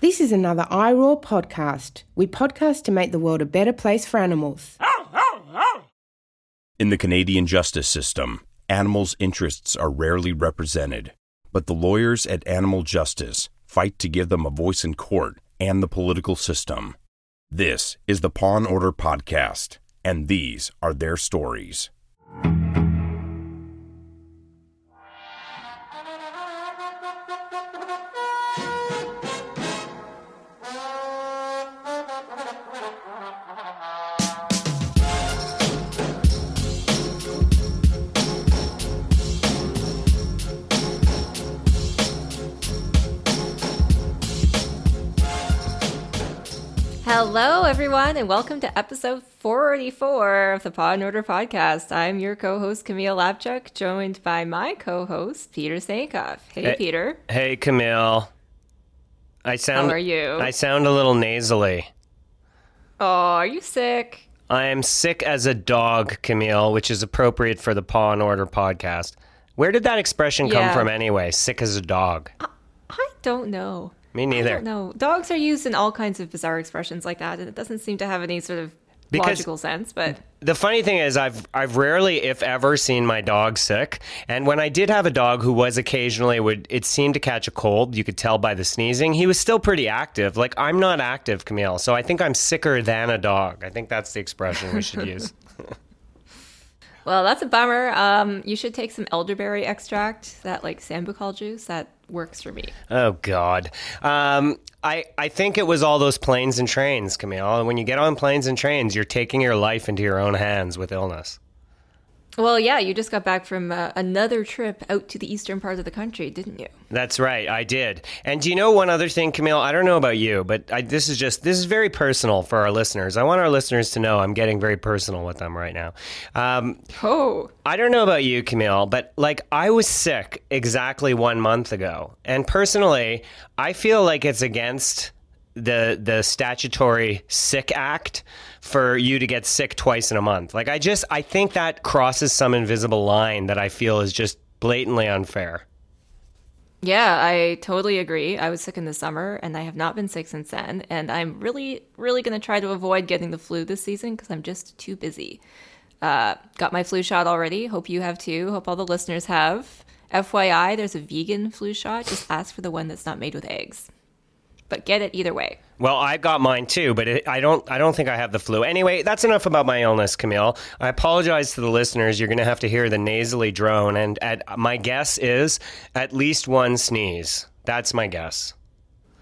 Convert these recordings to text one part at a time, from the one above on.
This is another iRaw podcast. We podcast to make the world a better place for animals. In the Canadian justice system, animals' interests are rarely represented, but the lawyers at Animal Justice fight to give them a voice in court and the political system. This is the Paw and Order Podcast, and these are their stories. Everyone, and welcome to episode 44 of the Paw and Order podcast. I'm your co host, Camille Labchuk, joined by my co host, Peter Sankoff. Hey, Hey. Peter. Hey, Camille. I sound. How are you? I sound a little nasally. Oh, are you sick? I am sick as a dog, Camille, which is appropriate for the Paw and Order podcast. Where did that expression come from anyway? Sick as a dog. I don't know. Me neither. don't. Dogs are used in all kinds of bizarre expressions like that, and it doesn't seem to have any sort of Because- logical sense, but. The funny thing is, I've I've rarely, if ever, seen my dog sick. And when I did have a dog who was occasionally would, it seemed to catch a cold. You could tell by the sneezing. He was still pretty active. Like I'm not active, Camille. So I think I'm sicker than a dog. I think that's the expression we should use. Well, that's a bummer. Um, you should take some elderberry extract, that like sambucol juice. That works for me. Oh God, um, I I think it was all those planes and trains, Camille. When you get on planes and trains, you're taking your life into your own hands with illness. Well, yeah, you just got back from uh, another trip out to the eastern part of the country, didn't you? That's right, I did. And do you know one other thing, Camille? I don't know about you, but I, this is just this is very personal for our listeners. I want our listeners to know I'm getting very personal with them right now. Um, Oh, I don't know about you, Camille, but like I was sick exactly one month ago, and personally, I feel like it's against the the statutory sick act for you to get sick twice in a month. Like I just I think that crosses some invisible line that I feel is just blatantly unfair. yeah, I totally agree. I was sick in the summer and I have not been sick since then. And I'm really, really going to try to avoid getting the flu this season because I'm just too busy. Uh, got my flu shot already. Hope you have too. Hope all the listeners have. FYI, there's a vegan flu shot. Just ask for the one that's not made with eggs. But get it either way. Well, I got mine too, but it, I don't. I don't think I have the flu. Anyway, that's enough about my illness, Camille. I apologize to the listeners. You're going to have to hear the nasally drone, and at, my guess is at least one sneeze. That's my guess.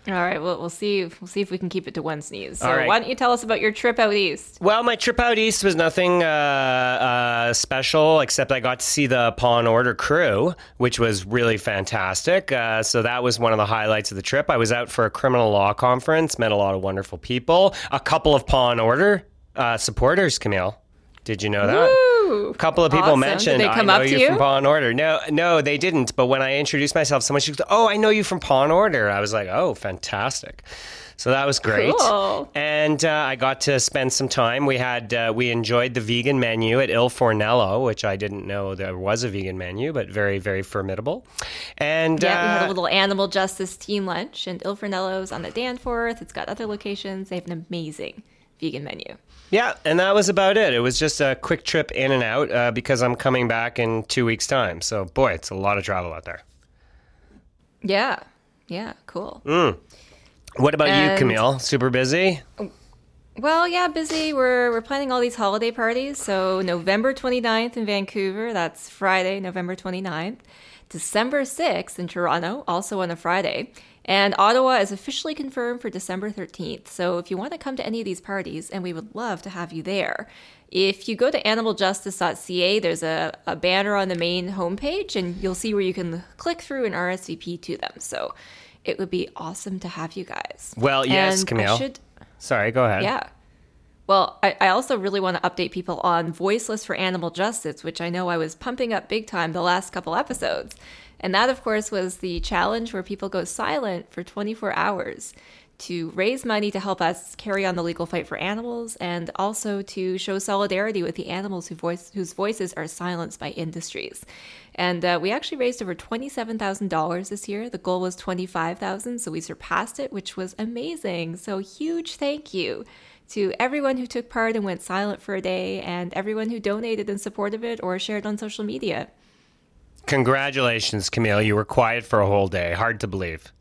All right, well, we'll see. We'll see if we can keep it to one sneeze. So, All right. why don't you tell us about your trip out east? Well, my trip out east was nothing uh, uh, special, except I got to see the Paw and Order crew, which was really fantastic. Uh, so that was one of the highlights of the trip. I was out for a criminal law conference, met a lot of wonderful people, a couple of Paw and Order uh, supporters. Camille, did you know that? Woo! A couple of people Awesome. mentioned, Did they come I know up to you, you? from Paw and Order. No, no, they didn't. But when I introduced myself, someone she goes, "Oh, I know you from Paw and Order." I was like, "Oh, fantastic!" So that was great. Cool. And uh, I got to spend some time. We had uh, we enjoyed the vegan menu at Il Fornello, which I didn't know there was a vegan menu, but very very formidable. And Yeah, we had uh, a little animal justice team lunch, and Il Fornello's on the Danforth. It's got other locations. They have an amazing vegan menu. Yeah, and that was about it. It was just a quick trip in and out uh, because I'm coming back in two weeks' time. So, boy, it's a lot of travel out there. Yeah, yeah, cool. What about you, Camille? Super busy? Well, yeah, busy. We're we're planning all these holiday parties. So November 29th in Vancouver, that's Friday, November 29th. December 6th in Toronto, also on a Friday. And Ottawa is officially confirmed for December 13th. So if you want to come to any of these parties, and we would love to have you there, if you go to animaljustice.ca, there's a, a banner on the main homepage, and you'll see where you can click through and RSVP to them. So it would be awesome to have you guys. Well, yes, And Camille. should- Sorry, go ahead. yeah. Well, I, I also really want to update people on Voiceless for Animal Justice, which I know I was pumping up big time the last couple episodes. And that, of course, was the challenge where people go silent for 24 hours to raise money to help us carry on the legal fight for animals and also to show solidarity with the animals who voice, whose voices are silenced by industries. And uh, we actually raised over $27,000 this year. The goal was 25,000, so we surpassed it, which was amazing. So huge thank you to everyone who took part and went silent for a day and everyone who donated in support of it or shared on social media. Congratulations, Camille. You were quiet for a whole day. Hard to believe.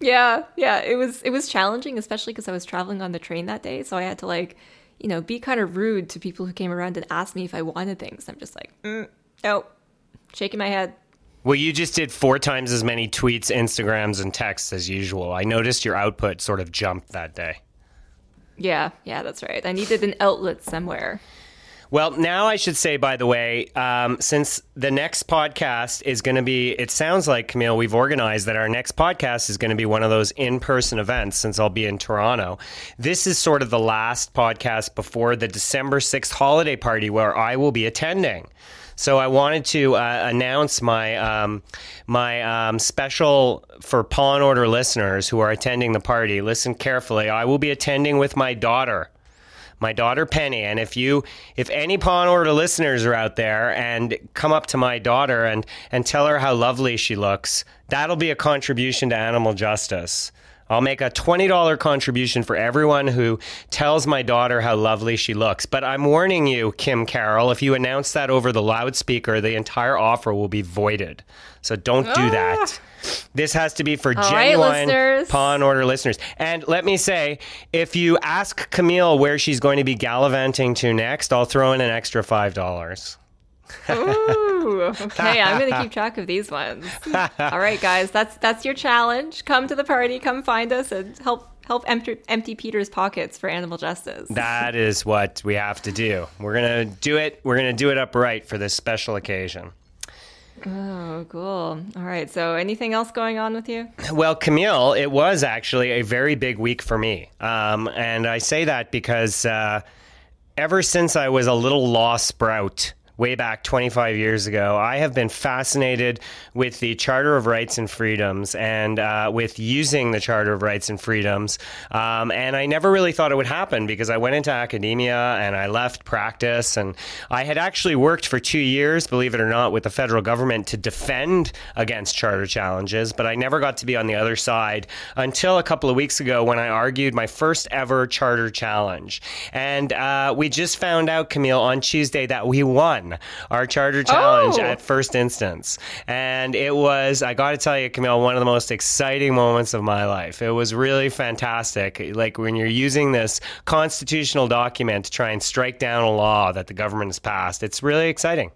Yeah, yeah, it was it was challenging, especially because I was traveling on the train that day, so I had to like, you know, be kind of rude to people who came around and asked me if I wanted things. I'm just like, mm, no, shaking my head. Well, you just did four times as many tweets, Instagrams, and texts as usual. I noticed your output sort of jumped that day. Yeah, yeah, that's right. I needed an outlet somewhere. Well, now I should say, by the way, um, since the next podcast is going to be, it sounds like, Camille, we've organized that our next podcast is going to be one of those in person events since I'll be in Toronto. This is sort of the last podcast before the December 6th holiday party where I will be attending. So I wanted to uh, announce my um, my um, special for Paw and Order listeners who are attending the party. Listen carefully. I will be attending with my daughter my daughter Penny. And if you, if any Paw and Order listeners are out there and come up to my daughter and and tell her how lovely she looks, that'll be a contribution to animal justice. I'll make a $20 contribution for everyone who tells my daughter how lovely she looks. But I'm warning you, Kim Carroll, if you announce that over the loudspeaker, the entire offer will be voided. So don't do ah. that. This has to be for All genuine right, Paw and Order listeners. And let me say, if you ask Camille where she's going to be gallivanting to next, I'll throw in an extra $5. Ooh, okay. I'm gonna keep track of these ones. All right, guys, that's that's your challenge. Come to the party. Come find us and help help empty, empty Peter's pockets for animal justice. That is what we have to do. We're gonna do it. We're gonna do it upright for this special occasion. Oh, cool. All right. So, anything else going on with you? Well, Camille, it was actually a very big week for me. Um, and I say that because uh, ever since I was a little law sprout, way back 25 years ago, I have been fascinated with the Charter of Rights and Freedoms and uh, with using the Charter of Rights and Freedoms. Um, and I never really thought it would happen because I went into academia and I left practice. And I had actually worked for two years, believe it or not, with the federal government to defend against charter challenges. But I never got to be on the other side until a couple of weeks ago when I argued my first ever charter challenge. And uh, we just found out, Camille, on Tuesday that we won our charter challenge oh. at first instance. And it was, I got to tell you, Camille, one of the most exciting moments of my life. It was really fantastic. Like when you're using this constitutional document to try and strike down a law that the government has passed, it's really exciting.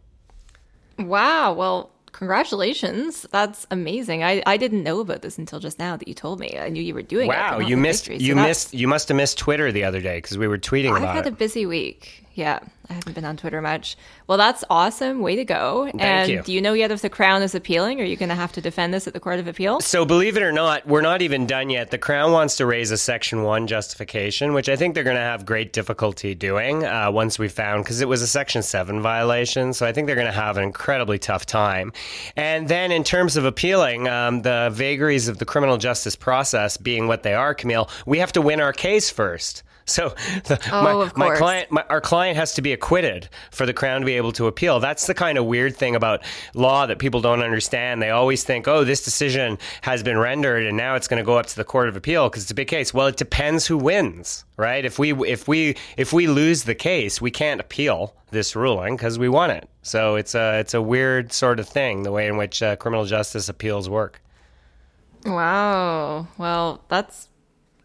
Wow. Well, Congratulations. That's amazing. I, I didn't know about this until just now that you told me. I knew you were doing wow, it. Wow, you missed so you missed you must have missed Twitter the other day because we were tweeting I've about it. I've had a busy week. Yeah, I haven't been on Twitter much. Well, that's awesome. Way to go. Thank and you. do you know yet if the Crown is appealing? Are you going to have to defend this at the Court of Appeal? So, believe it or not, we're not even done yet. The Crown wants to raise a Section 1 justification, which I think they're going to have great difficulty doing uh, once we found, because it was a Section 7 violation. So, I think they're going to have an incredibly tough time. And then, in terms of appealing, um, the vagaries of the criminal justice process being what they are, Camille, we have to win our case first. So the, oh, my, my, client, my, our client has to be acquitted for the crown to be able to appeal. That's the kind of weird thing about law that people don't understand. They always think, oh, this decision has been rendered and now it's going to go up to the court of appeal because it's a big case. Well, it depends who wins, right? If we if we if we lose the case, we can't appeal this ruling because we won it. So it's a it's a weird sort of thing the way in which uh, criminal justice appeals work. Wow. Well, that's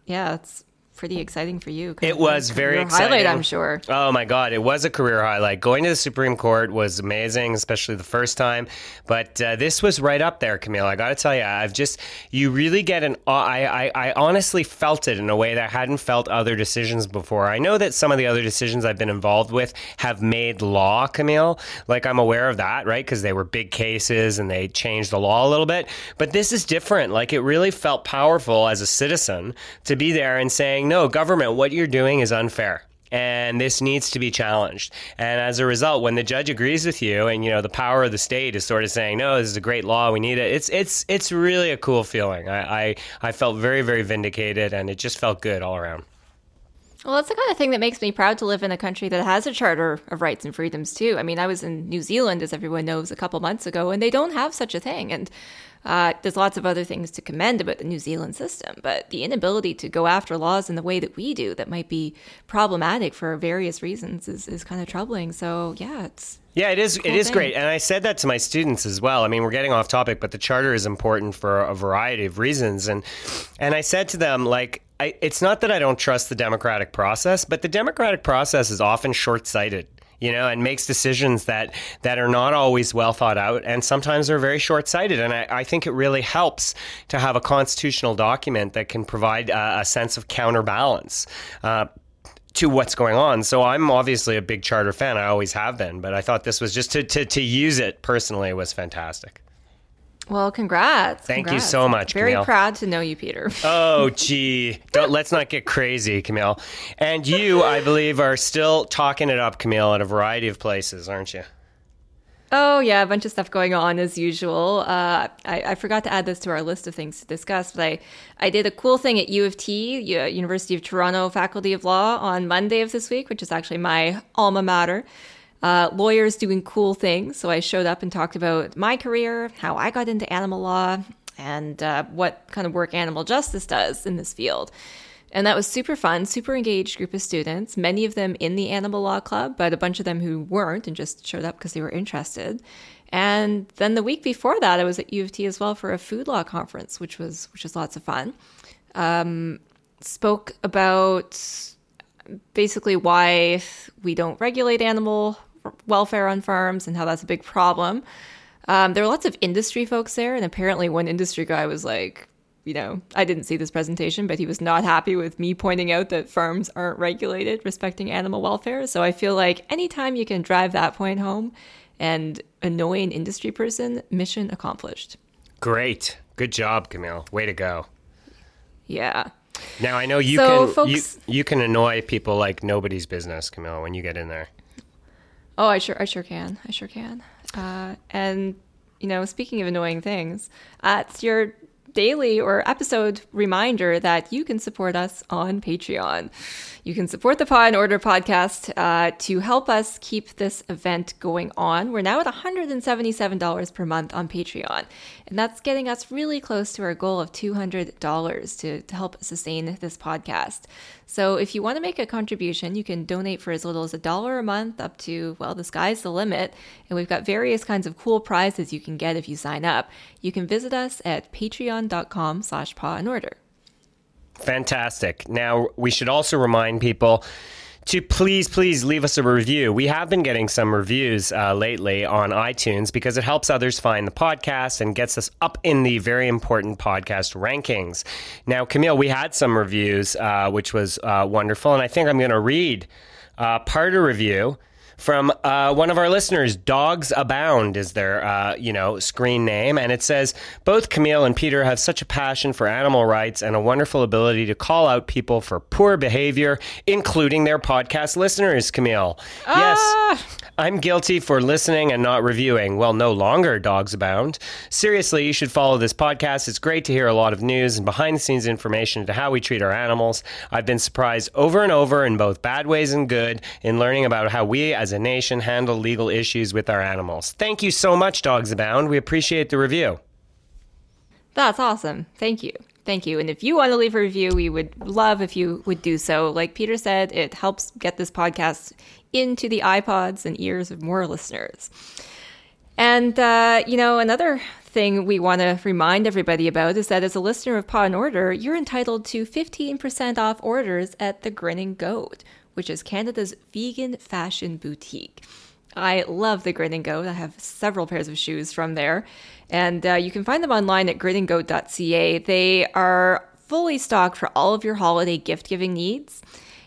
yeah, it's pretty exciting for you. It was very exciting. Highlight, I'm sure. Oh my God, it was a career highlight. Going to the Supreme Court was amazing, especially the first time. But uh, this was right up there, Camille. I got to tell you, I've just you really get an. I, I I honestly felt it in a way that I hadn't felt other decisions before. I know that some of the other decisions I've been involved with have made law, Camille. Like I'm aware of that, right? Because they were big cases and they changed the law a little bit. But this is different. Like it really felt powerful as a citizen to be there and saying no, government, what you're doing is unfair. and this needs to be challenged. And as a result, when the judge agrees with you, and you know the power of the state is sort of saying, "No, this is a great law. We need it." It's it's it's really a cool feeling. I I, I felt very very vindicated, and it just felt good all around. Well, that's the kind of thing that makes me proud to live in a country that has a charter of rights and freedoms too. I mean, I was in New Zealand, as everyone knows, a couple months ago, and they don't have such a thing. And uh, there's lots of other things to commend about the New Zealand system, but the inability to go after laws in the way that we do that might be problematic for various reasons is, is kind of troubling. So yeah, it's yeah, it is. Cool it is thing. great, and I said that to my students as well. I mean, we're getting off topic, but the charter is important for a variety of reasons, and and I said to them like. I, it's not that I don't trust the democratic process, but the democratic process is often short sighted you know, and makes decisions that that are not always well thought out, and sometimes are very short sighted. And I, I, think it really helps to have a constitutional document that can provide a, a sense of counterbalance. Uh, to what's going on. So I'm obviously a big charter fan. I always have been, but I thought this was just to, to, to use it personally was fantastic. Well, congrats. Thank congrats. you so much. Very Camille. proud to know you, Peter. oh, gee. Don't, let's not get crazy, Camille. And you, I believe, are still talking it up, Camille, at a variety of places, aren't you? Oh, yeah, a bunch of stuff going on as usual. Uh, I, I, forgot to add this to our list of things to discuss, but I, I did a cool thing at U of T, University of Toronto Faculty of Law, on Monday of this week, which is actually my alma mater uh, lawyers doing cool things. So I showed up and talked about my career, how I got into animal law, and uh, what kind of work animal justice does in this field. And that was super fun, super engaged group of students, many of them in the animal law club, but a bunch of them who weren't and just showed up because they were interested. And then the week before that, I was at U of T as well for a food law conference, which was which was lots of fun. Um, spoke about basically why we don't regulate animal welfare on farms and how that's a big problem. Um, there were lots of industry folks there, and apparently, one industry guy was like, you know, I didn't see this presentation, but he was not happy with me pointing out that farms aren't regulated respecting animal welfare. So I feel like anytime you can drive that point home and annoy an industry person, mission accomplished. Great. Good job, Camille. Way to go. Yeah. Now I know you so can folks, you, you can annoy people like nobody's business, Camille, when you get in there. Oh, I sure, I sure can. I sure can. Uh, and you know, speaking of annoying things, uh, it's your daily or episode reminder that you can support us on Patreon. You can support the Paw and Order podcast uh, to help us keep this event going on. We're now at $177 per month on Patreon, and that's getting us really close to our goal of $200 to, to help sustain this podcast. So if you want to make a contribution, you can donate for as little as a dollar a month up to, well, the sky's the limit. And we've got various kinds of cool prizes you can get if you sign up. You can visit us at patreon.com slash paw and order. Fantastic. Now, we should also remind people to please, please leave us a review. We have been getting some reviews uh, lately on iTunes because it helps others find the podcast and gets us up in the very important podcast rankings. Now, Camille, we had some reviews, uh, which was uh, wonderful, and I think I'm going to read uh, part of review from uh, one of our listeners. Dogs Abound is their, uh, you know, screen name, and it says both Camille and Peter have such a passion for animal rights and a wonderful ability to call out people for poor behavior, including their podcast listeners. Camille, ah! yes, I'm guilty for listening and not reviewing. Well, no longer. Dogs Abound. Seriously, you should follow this podcast. It's great to hear a lot of news and behind the scenes information into how we treat our animals. I've been surprised over and over in both bad ways and good in learning about how we as as a nation handle legal issues with our animals. Thank you so much, Dogs Abound. We appreciate the review. That's awesome. Thank you. Thank you. And if you want to leave a review, we would love if you would do so. Like Peter said, it helps get this podcast into the iPods and ears of more listeners. And, uh, you know, another thing we want to remind everybody about is that as a listener of Paw and Order, you're entitled to 15% off orders at the Grinning Goat, which is Canada's vegan fashion boutique. I love the Grinning Goat. I have several pairs of shoes from there. And uh, you can find them online at grinninggoat.ca. They are fully stocked for all of your holiday gift giving needs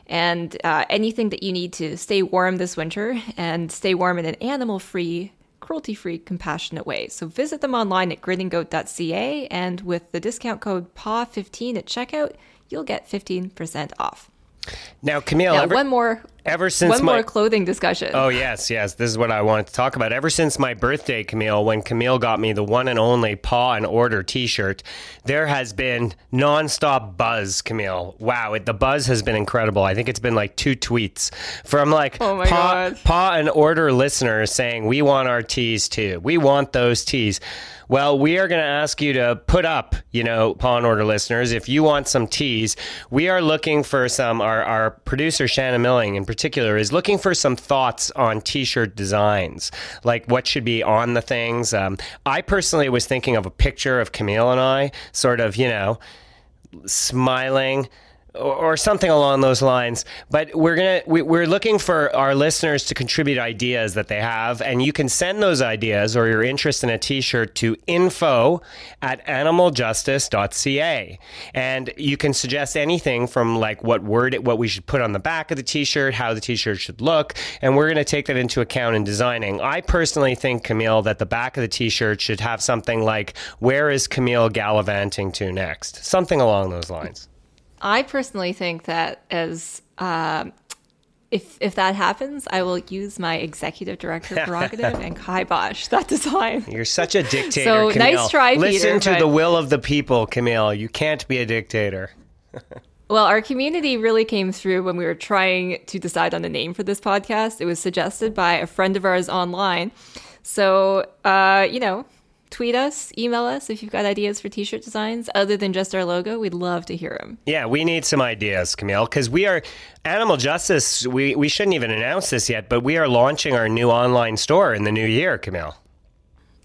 and uh, anything that you need to stay warm this winter and stay warm in an animal free, cruelty free, compassionate way. So visit them online at grinninggoat.ca. And with the discount code PAW15 at checkout, you'll get 15% off. Now, Camille, ever, one more ever since one my more clothing discussion. Oh yes, yes. This is what I wanted to talk about. Ever since my birthday, Camille, when Camille got me the one and only Paw and Order T-shirt, there has been nonstop buzz, Camille. Wow, it, the buzz has been incredible. I think it's been like two tweets from like Oh my Paw, God. Paw and Order listeners saying we want our tees too. We want those tees. Well, we are going to ask you to put up, you know, Paw and Order listeners, if you want some teas, we are looking for some, our, our producer, Shannon Milling in particular, is looking for some thoughts on t shirt designs, like what should be on the things. Um, I personally was thinking of a picture of Camille and I, sort of, you know, smiling or, something along those lines. But we're gonna we, we're looking for our listeners to contribute ideas that they have and you can send those ideas or your interest in a t-shirt to info at animaljustice.ca and you can suggest anything from like what word what we should put on the back of the t-shirt how the t-shirt should look and we're to take that into account in designing. I personally think camille that the back of the t-shirt should have something like where is camille gallivanting to next? Something along those lines I personally think that as um, if if that happens, I will use my executive director prerogative and kibosh that design. You're such a dictator, So, Camille. nice try, Listen Peter, to but- the will of the people, Camille. You can't be a dictator. Well, our community really came through when we were trying to decide on a name for this podcast. It was suggested by a friend of ours online. So, uh, you know, tweet us, email us if you've got ideas for t-shirt designs other than just our logo. We'd love to hear them. Yeah, we need some ideas, Camille, because we are Animal Justice. We, we shouldn't even announce this yet, but we are launching our new online store in the new year, Camille.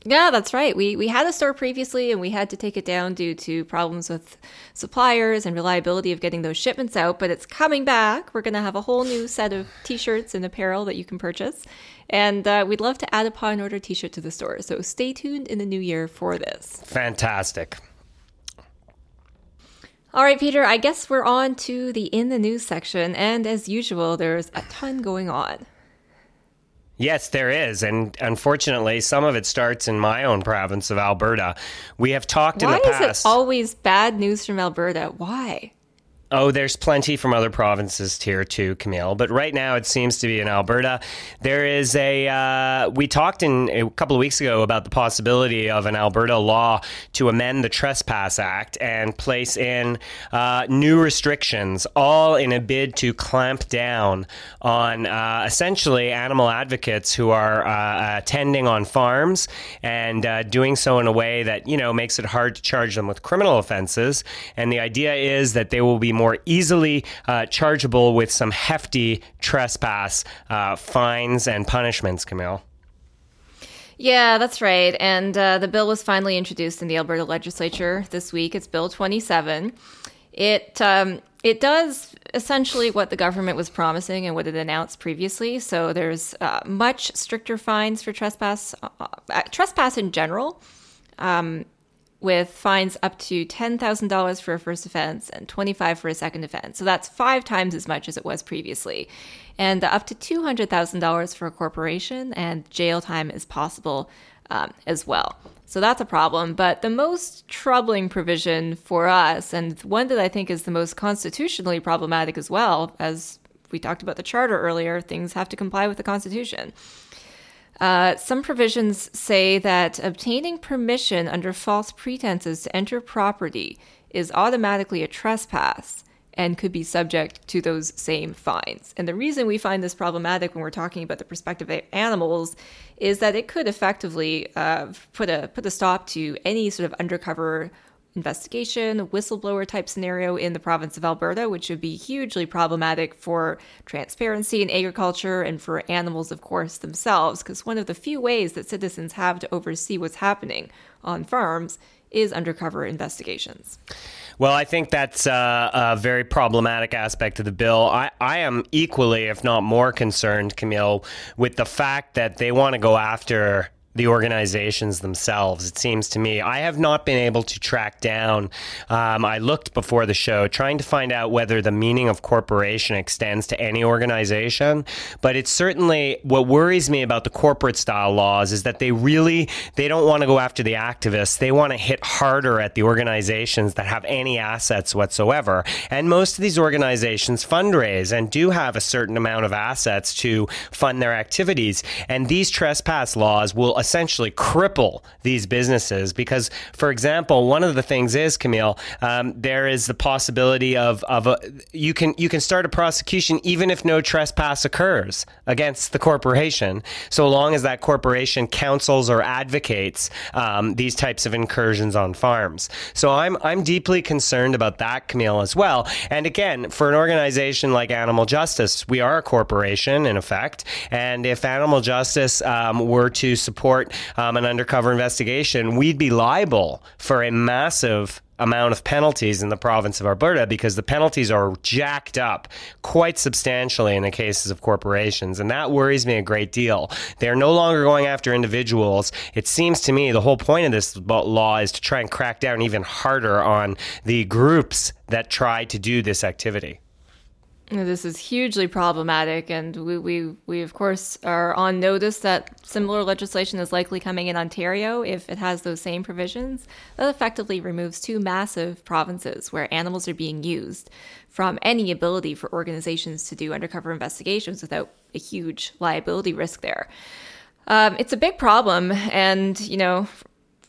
Yeah, that's right. We we had a store previously and we had to take it down due to problems with suppliers and reliability of getting those shipments out, but it's coming back. We're going to have a whole new set of t-shirts and apparel that you can purchase. And uh, we'd love to add a Paw and Order t-shirt to the store. So stay tuned in the new year for this. Fantastic. All right, Peter, I guess we're on to the in the news section and as usual, there's a ton going on. Yes, there is. And unfortunately, some of it starts in my own province of Alberta. We have talked Why in the past. Why is it always bad news from Alberta? Why? Oh, there's plenty from other provinces here too, Camille. But right now, it seems to be in Alberta. There is a. Uh, we talked in a couple of weeks ago about the possibility of an Alberta law to amend the Trespass Act and place in uh, new restrictions, all in a bid to clamp down on uh, essentially animal advocates who are uh, attending on farms and uh, doing so in a way that you know makes it hard to charge them with criminal offenses. And the idea is that they will be more easily uh, chargeable with some hefty trespass uh, fines and punishments, Camille. Yeah, that's right. And uh, the bill was finally introduced in the Alberta legislature this week. It's Bill 27. It um, it does essentially what the government was promising and what it announced previously. So there's uh, much stricter fines for trespass, uh, uh, trespass in general. Um, with fines up to $10,000 for a first offense and 25 for a second offense. So that's five times as much as it was previously. And up to $200,000 for a corporation and jail time is possible um, as well. So that's a problem. But the most troubling provision for us, and one that I think is the most constitutionally problematic as well, as we talked about the charter earlier, things have to comply with the Constitution. Uh, some provisions say that obtaining permission under false pretenses to enter property is automatically a trespass and could be subject to those same fines. And the reason we find this problematic when we're talking about the perspective of animals is that it could effectively uh, put a put a stop to any sort of undercover investigation, whistleblower type scenario in the province of Alberta, which would be hugely problematic for transparency in agriculture and for animals, of course, themselves. Because one of the few ways that citizens have to oversee what's happening on farms is undercover investigations. Well, I think that's uh, a very problematic aspect of the bill. I, I am equally, if not more, concerned, Camille, with the fact that they want to go after the organizations themselves. It seems to me I have not been able to track down. Um, I looked before the show trying to find out whether the meaning of corporation extends to any organization, but it's certainly what worries me about the corporate style laws is that they really they don't want to go after the activists. They want to hit harder at the organizations that have any assets whatsoever. And most of these organizations fundraise and do have a certain amount of assets to fund their activities. And these trespass laws will essentially cripple these businesses because, for example, one of the things is Camille, um, there is the possibility of of a you can you can start a prosecution even if no trespass occurs against the corporation, so long as that corporation counsels or advocates um, these types of incursions on farms. So I'm I'm deeply concerned about that, Camille, as well. And again, for an organization like Animal Justice, we are a corporation in effect, and if Animal Justice um, were to support support um, an undercover investigation, we'd be liable for a massive amount of penalties in the province of Alberta because the penalties are jacked up quite substantially in the cases of corporations. And that worries me a great deal. They're no longer going after individuals. It seems to me the whole point of this law is to try and crack down even harder on the groups that try to do this activity. This is hugely problematic, and we, we, we, of course, are on notice that similar legislation is likely coming in Ontario if it has those same provisions. That effectively removes two massive provinces where animals are being used from any ability for organizations to do undercover investigations without a huge liability risk there. Um, it's a big problem, and, you know,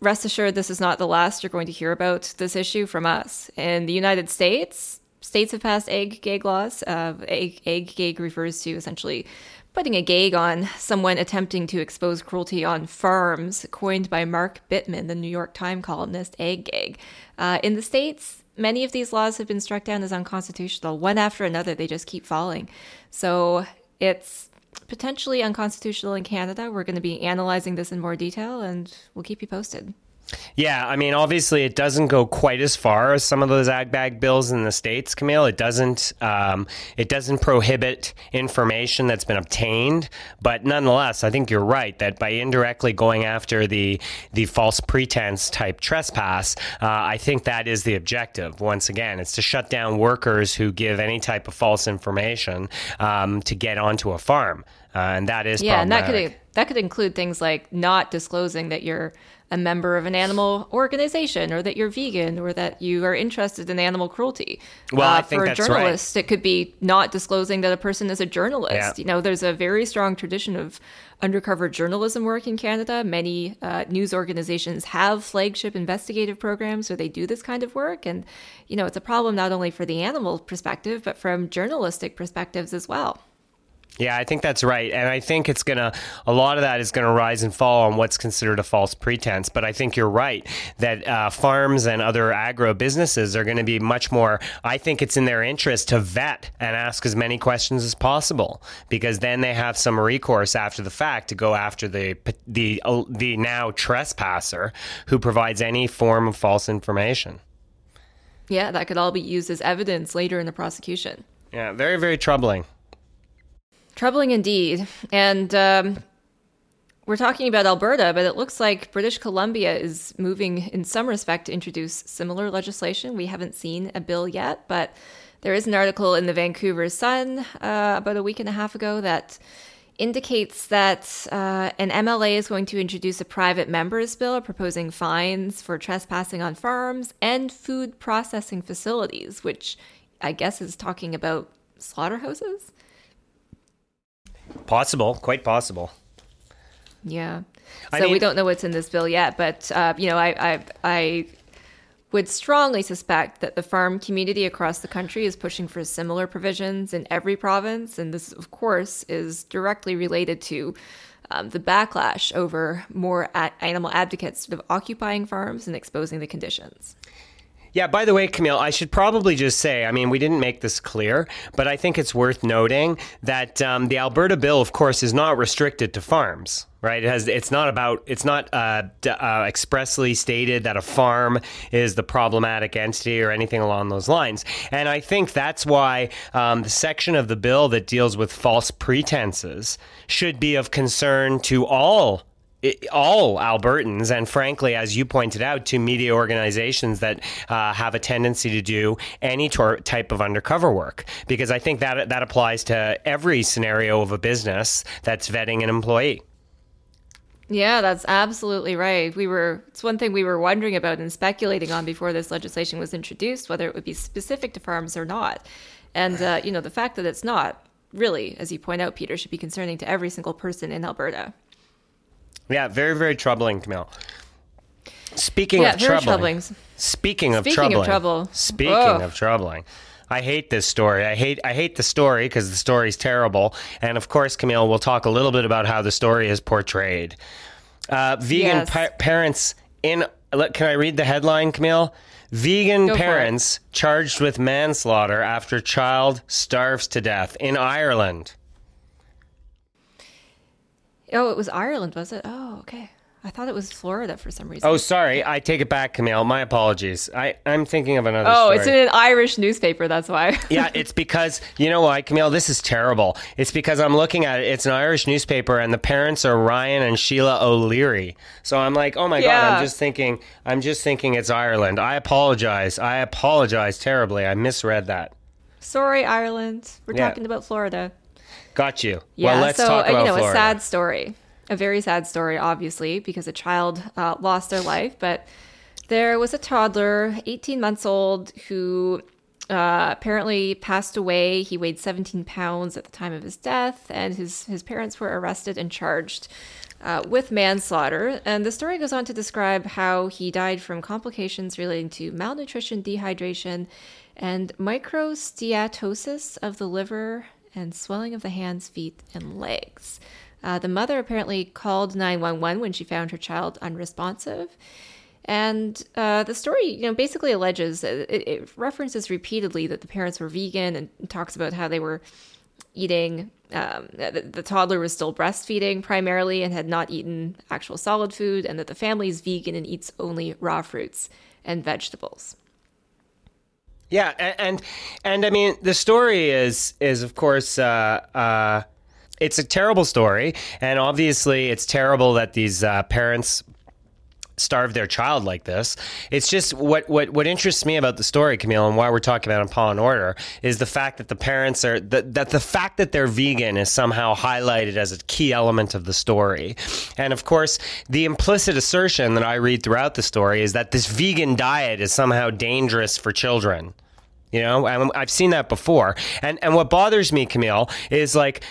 rest assured, this is not the last you're going to hear about this issue from us. In the United States, states have passed ag-gag laws. Uh, egg, ag-gag refers to essentially putting a gag on someone attempting to expose cruelty on farms, coined by Mark Bittman, the New York Times columnist, ag-gag. Uh, in the States, many of these laws have been struck down as unconstitutional. One after another, they just keep falling. So it's potentially unconstitutional in Canada. We're going to be analyzing this in more detail and we'll keep you posted. Yeah, I mean, obviously, it doesn't go quite as far as some of those ag-gag bills in the states, Camille. It doesn't. Um, it doesn't prohibit information that's been obtained, but nonetheless, I think you're right that by indirectly going after the the false pretense type trespass, uh, I think that is the objective. Once again, it's to shut down workers who give any type of false information um, to get onto a farm, uh, and that is yeah, and that could that could include things like not disclosing that you're a member of an animal organization or that you're vegan or that you are interested in animal cruelty. Well, uh, for a journalist, right. it could be not disclosing that a person is a journalist. Yeah. You know, there's a very strong tradition of undercover journalism work in Canada. Many uh, news organizations have flagship investigative programs where they do this kind of work. And, you know, it's a problem not only for the animal perspective, but from journalistic perspectives as well. Yeah, I think that's right. And I think it's going to, a lot of that is going to rise and fall on what's considered a false pretense. But I think you're right that uh, farms and other agro businesses are going to be much more, I think it's in their interest to vet and ask as many questions as possible because then they have some recourse after the fact to go after the, the, uh, the now trespasser who provides any form of false information. Yeah, that could all be used as evidence later in the prosecution. Yeah, very, very troubling. Troubling indeed. And um, we're talking about Alberta, but it looks like British Columbia is moving in some respect to introduce similar legislation. We haven't seen a bill yet, but there is an article in the Vancouver Sun uh, about a week and a half ago that indicates that uh, an MLA is going to introduce a private members bill proposing fines for trespassing on farms and food processing facilities, which I guess is talking about slaughterhouses. Possible, quite possible. Yeah. So I mean, we don't know what's in this bill yet, but uh, you know, I, I I would strongly suspect that the farm community across the country is pushing for similar provisions in every province, and this, of course, is directly related to um, the backlash over more a- animal advocates sort of occupying farms and exposing the conditions. Yeah, by the way, Camille, I should probably just say I mean, we didn't make this clear, but I think it's worth noting that um, the Alberta bill, of course, is not restricted to farms right? It has. It's not about. It's not uh, d- uh, expressly stated that a farm is the problematic entity or anything along those lines. And I think that's why um, the section of the bill that deals with false pretenses should be of concern to all all Albertans, and frankly, as you pointed out, to media organizations that uh, have a tendency to do any tor- type of undercover work, because I think that that applies to every scenario of a business that's vetting an employee. Yeah, that's absolutely right. We were it's one thing we were wondering about and speculating on before this legislation was introduced whether it would be specific to farms or not. And uh, you know, the fact that it's not really, as you point out, Peter, should be concerning to every single person in Alberta. Yeah, very very troubling, Camille. Speaking Yeah, of troubling, troubling. speaking of Speaking of troubling, trouble. speaking of troubling. I hate this story. I hate I hate the story because the story's terrible. And of course, Camille, we'll talk a little bit about how the story is portrayed. Uh, vegan Yes. pa- parents in. Can I read the headline, Camille? Vegan Go parents charged with manslaughter after child starves to death in Ireland. Oh, it was Ireland, was it? Oh, okay. I thought it was Florida for some reason. Oh, sorry. I take it back, Camille. My apologies. I, I'm thinking of another Oh, story. it's in an Irish newspaper. That's why. yeah, it's because you know why, Camille. This is terrible. It's because I'm looking at it. It's an Irish newspaper, and the parents are Ryan and Sheila O'Leary. So I'm like, oh my god. Yeah. I'm just thinking. I'm just thinking it's Ireland. I apologize. I apologize terribly. I misread that. Sorry, Ireland. We're Yeah. talking about Florida. Got you. Yeah, well, let's so talk uh, about you know, Florida. a sad story, a very sad story, obviously, because a child uh, lost their life. But there was a toddler, 18 months old, who uh, apparently passed away. He weighed 17 pounds at the time of his death, and his his parents were arrested and charged. Uh, with manslaughter. And the story goes on to describe how he died from complications relating to malnutrition, dehydration, and microsteatosis of the liver and swelling of the hands, feet, and legs. Uh, the mother apparently called 911 when she found her child unresponsive. And uh, the story, you know, basically alleges it, it references repeatedly that the parents were vegan and talks about how they were eating. Um, the, the toddler was still breastfeeding primarily and had not eaten actual solid food, and that the family is vegan and eats only raw fruits and vegetables. Yeah, a- and and I mean the story is is of course uh, uh, it's a terrible story, and obviously it's terrible that these uh, parents starve their child like this. It's just what what what interests me about the story, Camille, and why we're talking about in Paw and Order is the fact that the parents are that that the fact that they're vegan is somehow highlighted as a key element of the story. And of course, the implicit assertion that I read throughout the story is that this vegan diet is somehow dangerous for children. You know, I've seen that before. And and what bothers me, Camille, is like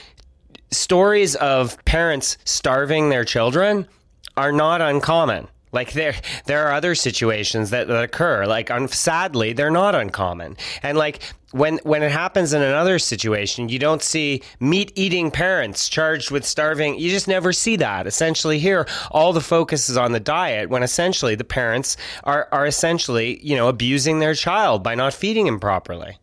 stories of parents starving their children are not uncommon. Like there, there are other situations that, that occur. Like, un- sadly, they're not uncommon. And like when when it happens in another situation, you don't see meat eating parents charged with starving. You just never see that. Essentially, here all the focus is on the diet, when essentially the parents are are essentially you know abusing their child by not feeding him properly.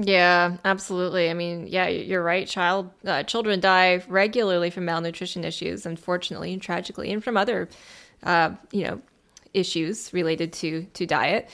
Yeah, absolutely. I mean, yeah, you're right. Child, uh, children die regularly from malnutrition issues, unfortunately and tragically, and from other, uh, you know, issues related to to diet.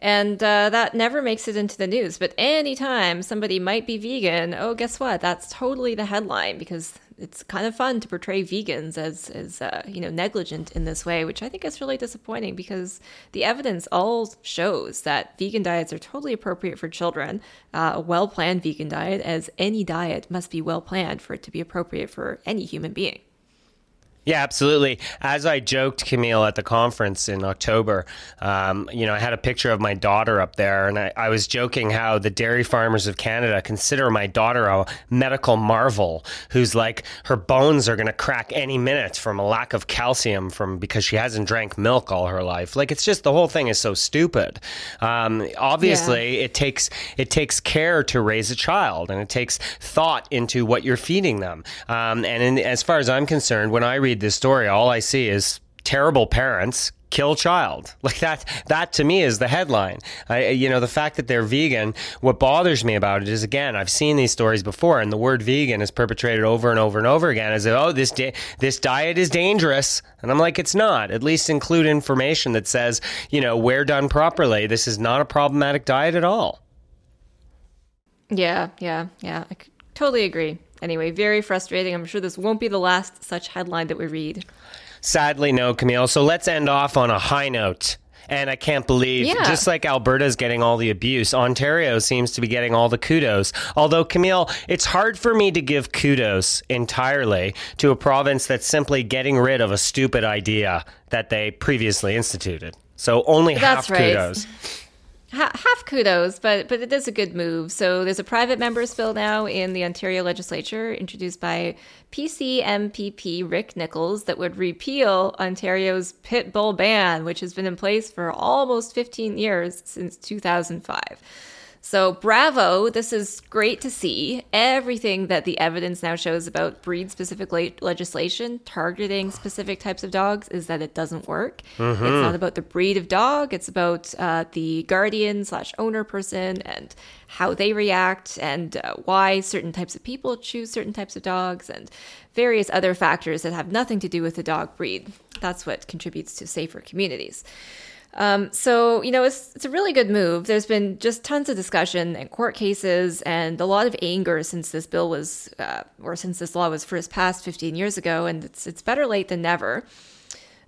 And uh, that never makes it into the news. But anytime somebody might be vegan, oh, guess what? That's totally the headline because it's kind of fun to portray vegans as, as uh, you know, negligent in this way, which I think is really disappointing because the evidence all shows that vegan diets are totally appropriate for children. Uh, a well planned vegan diet, as any diet must be well planned for it to be appropriate for any human being. Yeah, absolutely. As I joked, Camille, at the conference in October, um, you know, I had a picture of my daughter up there, and I, I was joking how the dairy farmers of Canada consider my daughter a medical marvel who's like, her bones are going to crack any minute from a lack of calcium from because she hasn't drank milk all her life. Like, it's just the whole thing is so stupid. Um, obviously, it takes it takes care to raise a child, and it takes thought into what you're feeding them. Um, and in, as far as I'm concerned, when I read this story, all I see is terrible parents kill child. Like that that to me is the headline. I, you know the fact that they're vegan what bothers me about it is again i've seen these stories before and the word vegan is perpetrated over and over and over again as if, oh this di- this diet is dangerous. And i'm like it's not. At least include information that says you know where done properly. This is not a problematic diet at all. Yeah, yeah, yeah. I totally agree. Anyway, very frustrating. I'm sure this won't be the last such headline that we read. Sadly, no, Camille. So let's end off on a high note. And I can't believe, Yeah. just like Alberta's getting all the abuse, Ontario seems to be getting all the kudos. Although, Camille, it's hard for me to give kudos entirely to a province that's simply getting rid of a stupid idea that they previously instituted. So only That's half right. kudos. Ha- half kudos, but but it is a good move. So there's a private members bill now in the Ontario legislature introduced by PC MPP Rick Nicholls that would repeal Ontario's pit bull ban, which has been in place for almost 15 years since 2005. So, bravo. This is great to see. Everything that the evidence now shows about breed specific le- legislation targeting specific types of dogs is that it doesn't work. It's not about the breed of dog, it's about uh, the guardian slash owner person and how they react and uh, why certain types of people choose certain types of dogs and various other factors that have nothing to do with the dog breed. That's what contributes to safer communities. Um, so, you know, it's, it's a really good move. There's been just tons of discussion and court cases and a lot of anger since this bill was, uh, or since this law was first passed 15 years ago, and it's, it's better late than never.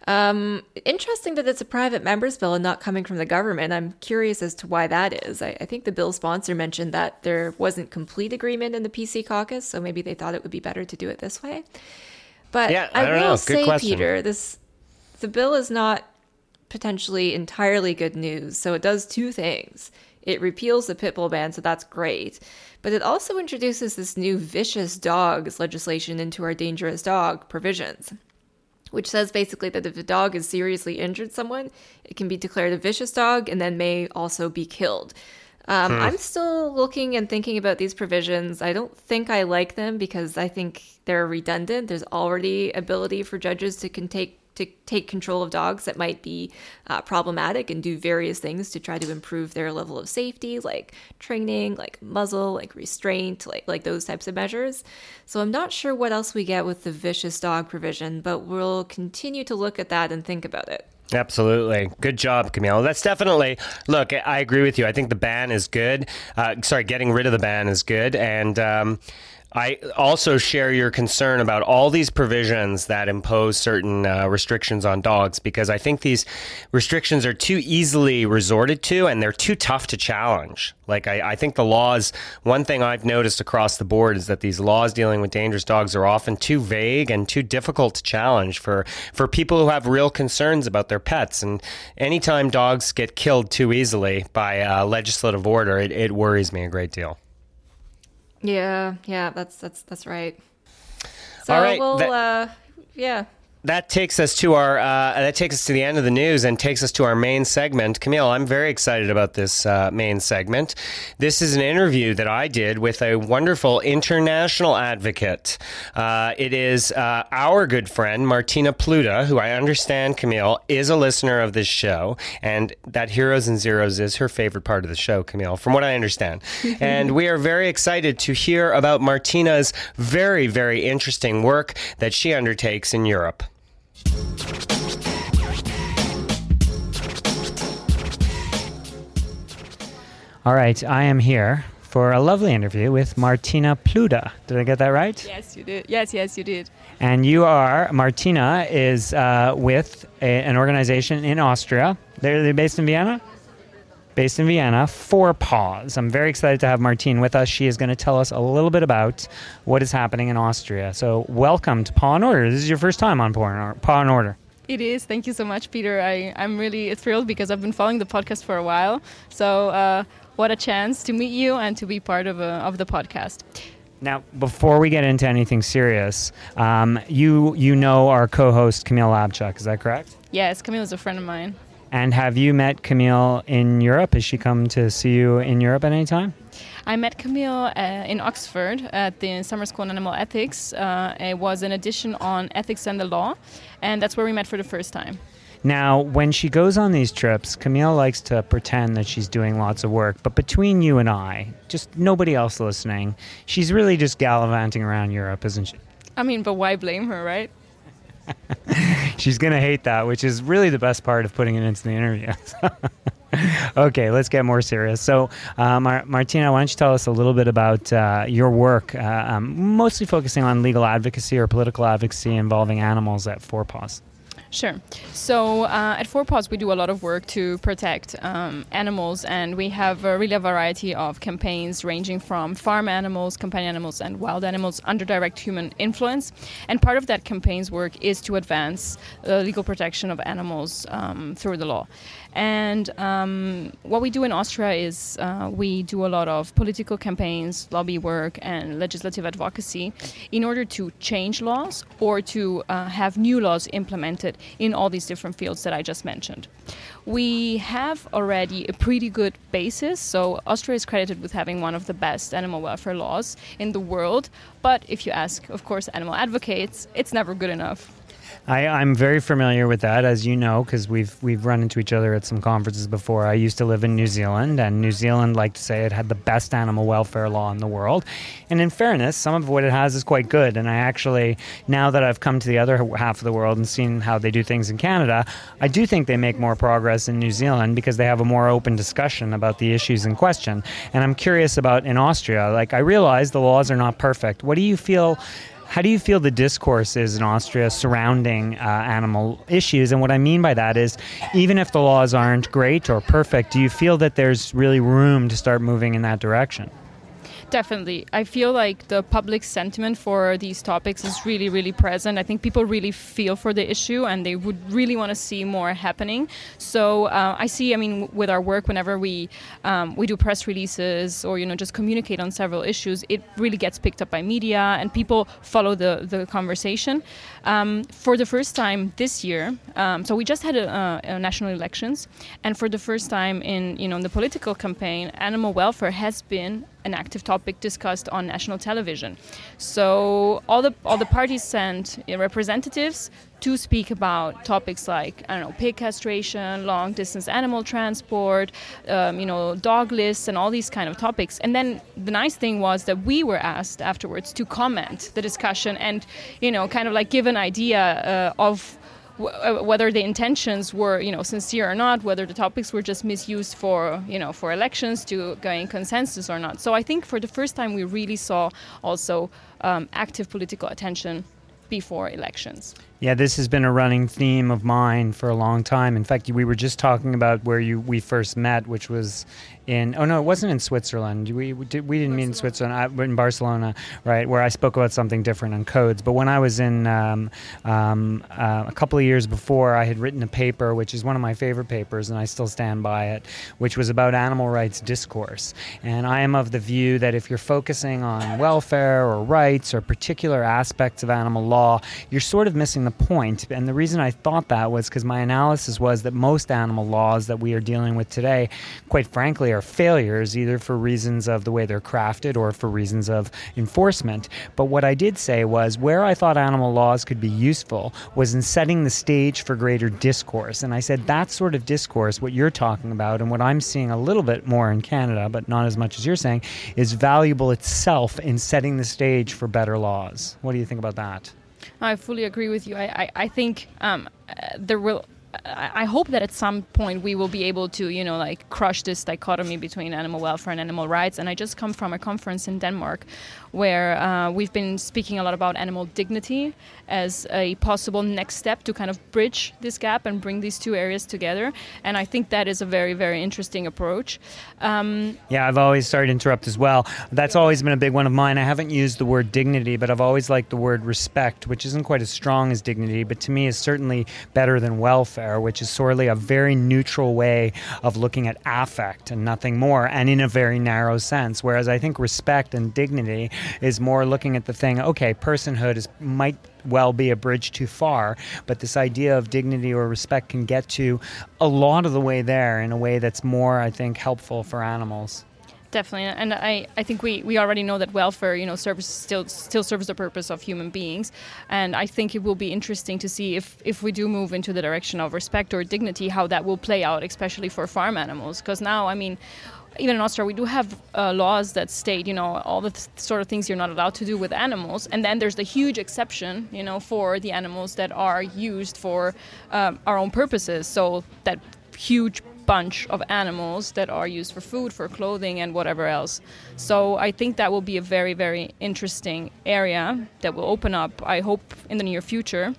Um, interesting that it's a private members bill and not coming from the government. I'm curious as to why that is. I, I think the bill sponsor mentioned that there wasn't complete agreement in the PC caucus, so maybe they thought it would be better to do it this way. But Yeah, I I, don't will know. Good say, question. Peter, this the bill is not potentially entirely good news. So it does two things. It repeals the pit bull ban, so that's great. But it also introduces this new vicious dogs legislation into our dangerous dog provisions, which says basically that if a dog has seriously injured someone, it can be declared a vicious dog and then may also be killed. Um, I'm still looking and thinking about these provisions. I don't think I like them because I think they're redundant. There's already ability for judges to can take to take control of dogs that might be uh, problematic and do various things to try to improve their level of safety, like training, like muzzle, like restraint, like like those types of measures. So I'm not sure what else we get with the vicious dog provision, but we'll continue to look at that and think about it. Absolutely. Good job, Camille. That's definitely, look, I agree with you. I think the ban is good. Uh, sorry, getting rid of the ban is good. And, um, I also share your concern about all these provisions that impose certain uh, restrictions on dogs because I think these restrictions are too easily resorted to and they're too tough to challenge. Like, I, I think the laws, one thing I've noticed across the board is that these laws dealing with dangerous dogs are often too vague and too difficult to challenge for, for people who have real concerns about their pets. And anytime dogs get killed too easily by uh, legislative order, it, it worries me a great deal. Yeah, yeah, that's that's that's right. So All right, we'll that- uh yeah. That takes us to our uh, that takes us to the end of the news and takes us to our main segment. Camille, I'm very excited about this uh, main segment. This is an interview that I did with a wonderful international advocate. Uh, it is uh, our good friend Martina Pluda, who I understand Camille is a listener of this show, and that Heroes and Zeros is her favorite part of the show. Camille, from what I understand, and we are very excited to hear about Martina's very very interesting work that she undertakes in Europe. All right, I am here for a lovely interview with Martina Pluda. Did I get that right? Yes, you did. Yes, yes, you did. And you are, Martina is uh, with a, an organization in Austria. They're, they're based in Vienna? Based in Vienna, Four Paws. I'm very excited to have Martina with us. She is going to tell us a little bit about what is happening in Austria. So, welcome to Paw and Order. This is your first time on Paw and Or- Paw and Order. It is. Thank you so much, Peter. I, I'm really thrilled because I've been following the podcast for a while. So, uh, what a chance to meet you and to be part of, uh, of the podcast. Now, before we get into anything serious, um, you you know our co-host Camille Labchuk, is that correct? Yes, Camille is a friend of mine. And have you met Camille in Europe? Has she come to see you in Europe at any time? I met Camille uh, in Oxford at the Summer School on Animal Ethics. Uh, it was an edition on ethics and the law, and that's where we met for the first time. Now, when she goes on these trips, Camille likes to pretend that she's doing lots of work, but between you and I, just nobody else listening, she's really just gallivanting around Europe, isn't she? I mean, but why blame her, right? She's going to hate that, which is really the best part of putting it into the interview. okay, let's get more serious. So, uh, Mar- Martina, why don't you tell us a little bit about uh, your work, uh, um, mostly focusing on legal advocacy or political advocacy involving animals at Four Paws? Sure. So uh, at Four Paws, we do a lot of work to protect um, animals, and we have a really a variety of campaigns ranging from farm animals, companion animals, and wild animals under direct human influence. And part of that campaign's work is to advance uh, legal protection of animals um, through the law. And um, what we do in Austria is uh, we do a lot of political campaigns, lobby work, and legislative advocacy in order to change laws or to uh, have new laws implemented in all these different fields that I just mentioned. We have already a pretty good basis. So, Austria is credited with having one of the best animal welfare laws in the world. But if you ask, of course, animal advocates, it's never good enough. I, I'm very familiar with that, as you know, because we've we've run into each other at some conferences before. I used to live in New Zealand, and New Zealand, like to say, it had the best animal welfare law in the world. And in fairness, some of what it has is quite good. And I actually, now that I've come to the other half of the world and seen how they do things in Canada, I do think they make more progress in New Zealand because they have a more open discussion about the issues in question. And I'm curious about in Austria. Like I realize the laws are not perfect. What do you feel? How do you feel the discourse is in Austria surrounding uh, animal issues? And what I mean by that is, even if the laws aren't great or perfect, do you feel that there's really room to start moving in that direction? Definitely. I feel like the public sentiment for these topics is really, really present. I think people really feel for the issue and they would really want to see more happening. So uh, I see, I mean, with our work, whenever we um, we do press releases or, you know, just communicate on several issues, it really gets picked up by media and people follow the, the conversation. Um, for the first time this year, um, so we just had a, a, national elections, and for the first time in, you know, in the political campaign, animal welfare has been an active topic discussed on national television. So all the all the parties sent representatives to speak about topics like I don't know pig castration, long distance animal transport, um, you know dog lists, and all these kind of topics. And then the nice thing was that we were asked afterwards to comment the discussion and you know kind of like give an idea uh, of uh, whether the intentions were you know sincere or not whether the topics were just misused for you know for elections to gain consensus or not so i think for the first time we really saw also um, active political attention before elections yeah, this has been a running theme of mine for a long time. In fact, we were just talking about where you we first met, which was in oh no, it wasn't in Switzerland. We we, did, we didn't meet in Switzerland. I, in Barcelona, right, where I spoke about something different on codes. But when I was in um, um, uh, a couple of years before, I had written a paper, which is one of my favorite papers, and I still stand by it, which was about animal rights discourse. And I am of the view that if you're focusing on welfare or rights or particular aspects of animal law, you're sort of missing the the point. And the reason I thought that was because my analysis was that most animal laws that we are dealing with today, quite frankly, are failures, either for reasons of the way they're crafted or for reasons of enforcement. But what I did say was where I thought animal laws could be useful was in setting the stage for greater discourse. And I said that sort of discourse, what you're talking about, and what I'm seeing a little bit more in Canada, but not as much as you're saying, is valuable itself in setting the stage for better laws. What do you think about that? I fully agree with you. I, I, I think um, uh, there will I hope that at some point we will be able to, you know, like crush this dichotomy between animal welfare and animal rights. And I just come from a conference in Denmark where uh, we've been speaking a lot about animal dignity as a possible next step to kind of bridge this gap and bring these two areas together. And I think that is a very, very interesting approach. Um, yeah, I've always, sorry to interrupt as well, that's always been a big one of mine. I haven't used the word dignity, but I've always liked the word respect, which isn't quite as strong as dignity, but to me is certainly better than welfare welfare, which is sorely a very neutral way of looking at affect and nothing more, and in a very narrow sense. Whereas I think respect and dignity is more looking at the thing, okay, personhood is might well be a bridge too far, but this idea of dignity or respect can get to a lot of the way there in a way that's more, I think, helpful for animals. Definitely, and I, I think we, we already know that welfare, you know, serves still still serves the purpose of human beings, and I think it will be interesting to see if if we do move into the direction of respect or dignity, how that will play out, especially for farm animals. Because now, I mean, even in Austria, we do have uh, laws that state, you know, all the th- sort of things you're not allowed to do with animals. And then there's the huge exception, you know, for the animals that are used for um, our own purposes. So that huge bunch of animals that are used for food, for clothing, and whatever else. So I think that will be a very, very interesting area that will open up, I hope, in the near future.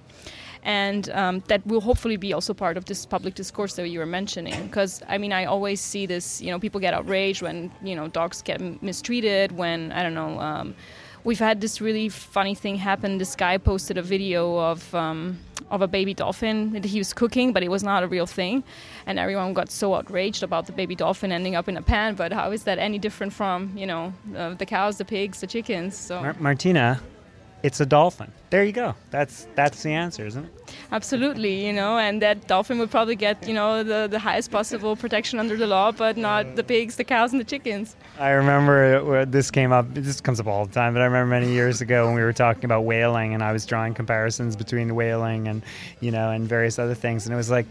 And um, that will hopefully be also part of this public discourse that you were mentioning. Because I mean, I always see this. You know, people get outraged when you know dogs get mistreated. When I don't know. Um, we've had this really funny thing happen. This guy posted a video of um, of a baby dolphin that he was cooking, but it was not a real thing, and everyone got so outraged about the baby dolphin ending up in a pan. But how is that any different from you know uh, the cows, the pigs, the chickens? So Mar- Martina, it's a dolphin. There you go. That's that's the answer, isn't it? absolutely, you know, and that dolphin would probably get you know the the highest possible protection under the law, but not the pigs, the cows, and the chickens. I remember where uh, this came up. This comes up all the time, but I remember many years ago when we were talking about whaling, and I was drawing comparisons between whaling and you know and various other things, and it was like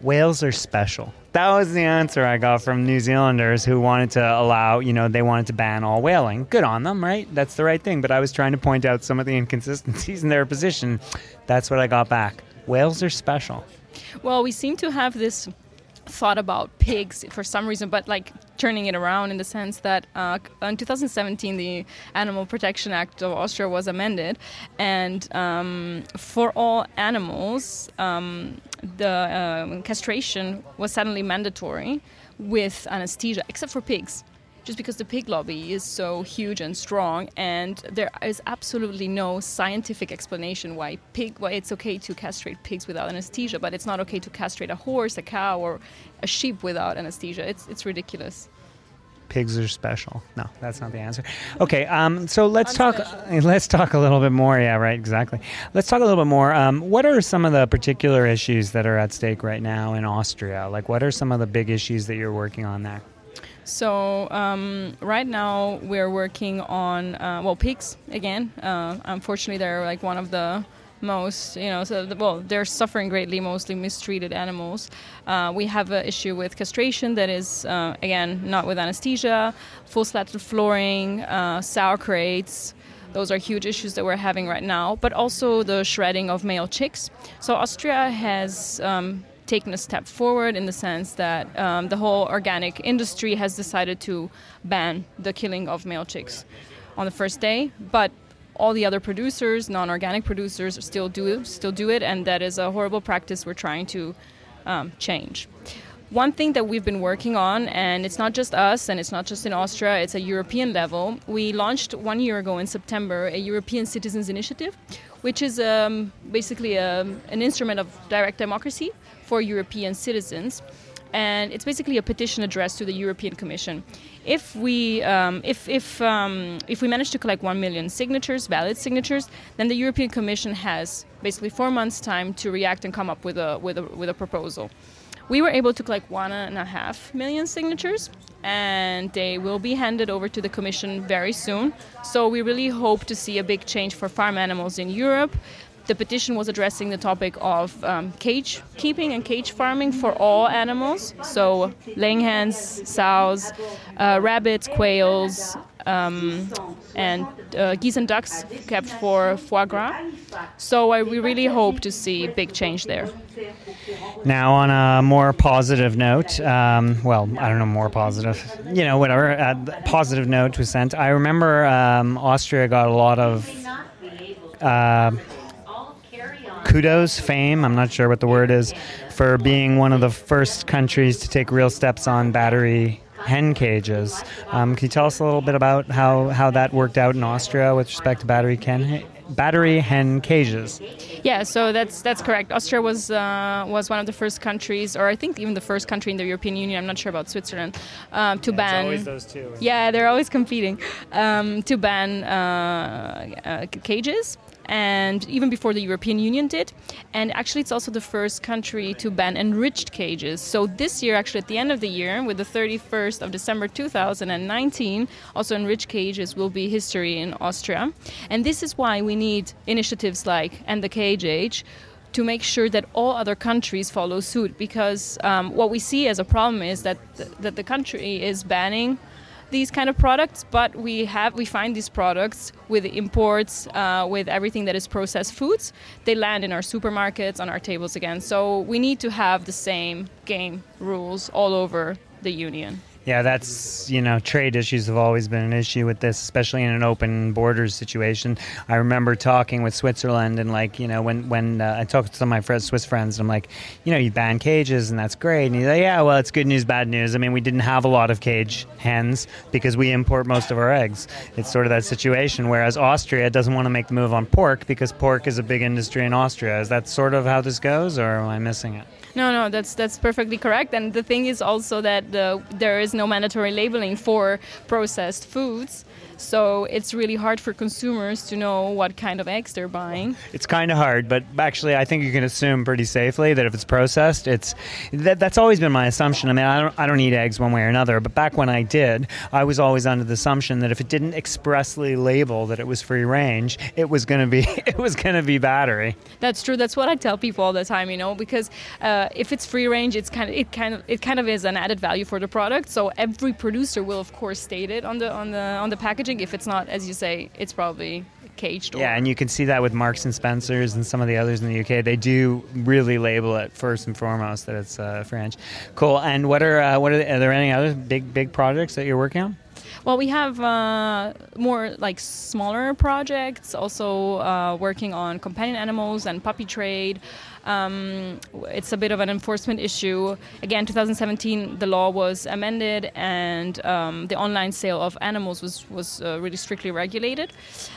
whales are special. That was the answer I got from New Zealanders who wanted to allow, you know, they wanted to ban all whaling. Good on them, right? That's the right thing. But I was trying to point out some of the inconsistencies in their position. That's what I got back. Whales are special. Well, we seem to have this thought about pigs for some reason, but like turning it around in the sense that uh, in 2017 the Animal Protection Act of Austria was amended, and um, for all animals, um, the um, castration was suddenly mandatory with anesthesia, except for pigs. Just because the pig lobby is so huge and strong, and there is absolutely no scientific explanation why pig why it's okay to castrate pigs without anesthesia, but it's not okay to castrate a horse, a cow, or a sheep without anesthesia. It's it's ridiculous. Pigs are special. No, that's not the answer. Okay, um, so let's talk. Let's talk a little bit more. Yeah, right, exactly. Let's talk a little bit more. Um, what are some of the particular issues that are at stake right now in Austria? Like, what are some of the big issues that you're working on there? So um, right now we're working on uh, well pigs again. Uh, unfortunately, they're like one of the most you know so the, well they're suffering greatly mostly mistreated animals. Uh, we have an issue with castration that is uh, again not with anesthesia full slatted flooring uh, sow crates. Those are huge issues that we're having right now but also the shredding of male chicks. So austria has um, taken a step forward in the sense that um, the whole organic industry has decided to ban the killing of male chicks on the first day but all the other producers, non-organic producers, still do still do it, and that is a horrible practice we're trying to um, change. One thing that we've been working on, and it's not just us, and it's not just in Austria, it's a European level. We launched one year ago in September a European Citizens Initiative, which is um, basically a, an instrument of direct democracy for European citizens and it's basically a petition addressed to the European Commission. If we um, if if um, if we manage to collect one million signatures, valid signatures, then the European Commission has basically four months' time to react and come up with a with a with a proposal. We were able to collect one and a half million signatures, and they will be handed over to the Commission very soon. So we really hope to see a big change for farm animals in Europe. The petition was addressing the topic of um, cage keeping and cage farming for all animals, so laying hens, sows, uh, rabbits, quails, um, and uh, geese and ducks kept for foie gras. So we really hope to see big change there. Now, on a more positive note, um, well, I don't know, more positive, you know, whatever, uh, positive note was sent. I remember um, Austria got a lot of uh, kudos, fame, I'm not sure what the word is, for being one of the first countries to take real steps on battery hen cages. Um, can you tell us a little bit about how, how that worked out in Austria with respect to battery hen, battery hen cages? Yeah, so that's that's correct. Austria was uh, was one of the first countries, or I think even the first country in the European Union. I'm not sure about Switzerland um, to Yeah, ban. It's always those two. Yeah, they're always competing um, to ban uh, uh, cages. And even before the European Union did. And actually, it's also the first country to ban enriched cages. So, this year, actually, at the end of the year, with the 31st of December 2019, also enriched cages will be history in Austria. And this is why we need initiatives like End the Cage Age to make sure that all other countries follow suit because um, what we see as a problem is that th- that the country is banning these kind of products, but we have we find these products with imports, uh, with everything that is processed foods. They land in our supermarkets on our tables again. So we need to have the same game rules all over the union. Yeah, that's, you know, trade issues have always been an issue with this, especially in an open borders situation. I remember talking with Switzerland and, like, you know, when, when uh, I talked to some of my friends, Swiss friends, and I'm like, you know, you ban cages and that's great. And he's like, yeah, well, it's good news, bad news. I mean, we didn't have a lot of cage hens because we import most of our eggs. It's sort of that situation. Whereas Austria doesn't want to make the move on pork because pork is a big industry in Austria. Is that sort of how this goes, or am I missing it? No, no, that's that's perfectly correct. And the thing is also that uh, there is no mandatory labeling for processed foods. So it's really hard for consumers to know what kind of eggs they're buying. It's kind of hard, but actually, I think you can assume pretty safely that if it's processed, it's that, that's always been my assumption. I mean, I don't, I don't eat eggs one way or another, but back when I did, I was always under the assumption that if it didn't expressly label that it was free range, it was going to be it was going to be battery. That's true. That's what I tell people all the time. You know, because uh, if it's free range, it's kind of it kind of it kind of is an added value for the product. So every producer will of course state it on the on the on the package If it's not, as you say, it's probably caged. Yeah, and you can see that with Marks and Spencers and some of the others in the UK. They do really label it first and foremost that it's uh, French. Cool. And what are uh, what are, the, are there any other big big projects that you're working on? Well, we have uh, more like smaller projects, also uh, working on companion animals and puppy trade. Um, it's a bit of an enforcement issue. Again, 2017, the law was amended, and um, the online sale of animals was was uh, really strictly regulated.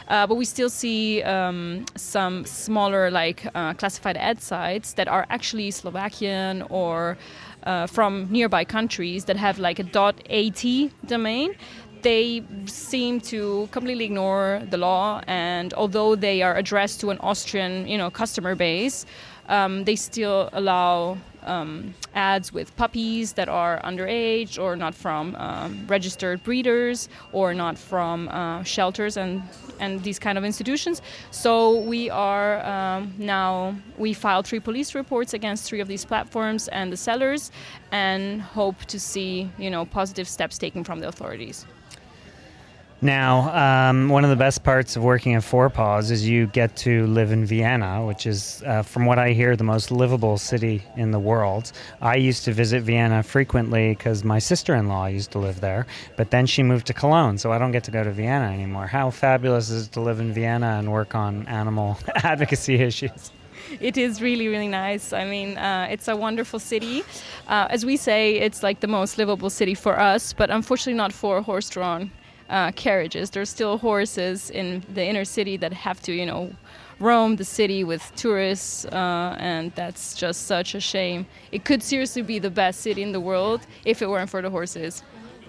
Uh, but we still see um, some smaller, like uh, classified ad sites that are actually Slovakian or uh, from nearby countries that have like a .at domain they seem to completely ignore the law and although they are addressed to an austrian you know customer base um, they still allow um, ads with puppies that are underage or not from um, registered breeders or not from uh, shelters and and these kind of institutions. So we are um, now we filed three police reports against three of these platforms and the sellers, and hope to see you know positive steps taken from the authorities. Now, um, one of the best parts of working at Four Paws is you get to live in Vienna, which is, uh, from what I hear, the most livable city in the world. I used to visit Vienna frequently because my sister in law used to live there, but then she moved to Cologne, so I don't get to go to Vienna anymore. How fabulous is it to live in Vienna and work on animal advocacy issues? it is really really nice i mean uh, it's a wonderful city uh, as we say it's like the most livable city for us but unfortunately not for horse-drawn uh, carriages. There's still horses in the inner city that have to, you know, roam the city with tourists, uh, and that's just such a shame. It could seriously be the best city in the world if it weren't for the horses.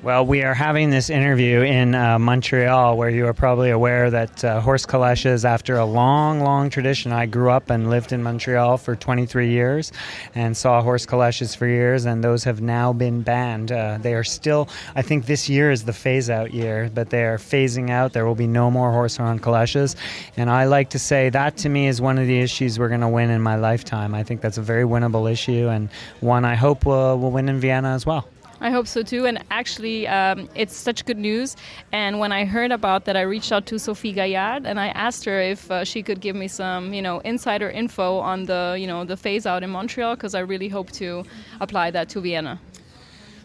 Well, we are having this interview in uh, Montreal, where you are probably aware that uh, horse calèches, after a long, long tradition, I grew up and lived in Montreal for 23 years and saw horse calèches for years, and those have now been banned. Uh, they are still, I think this year is the phase out year, but they are phasing out. There will be no more horse drawn calèches. And I like to say that to me is one of the issues we're going to win in my lifetime. I think that's a very winnable issue, and one I hope will, will win in Vienna as well. I hope so too. And actually, um, it's such good news. And when I heard about that, I reached out to Sophie Gaillard and I asked her if uh, she could give me some, you know, insider info on the, you know, the phase out in Montreal because I really hope to apply that to Vienna.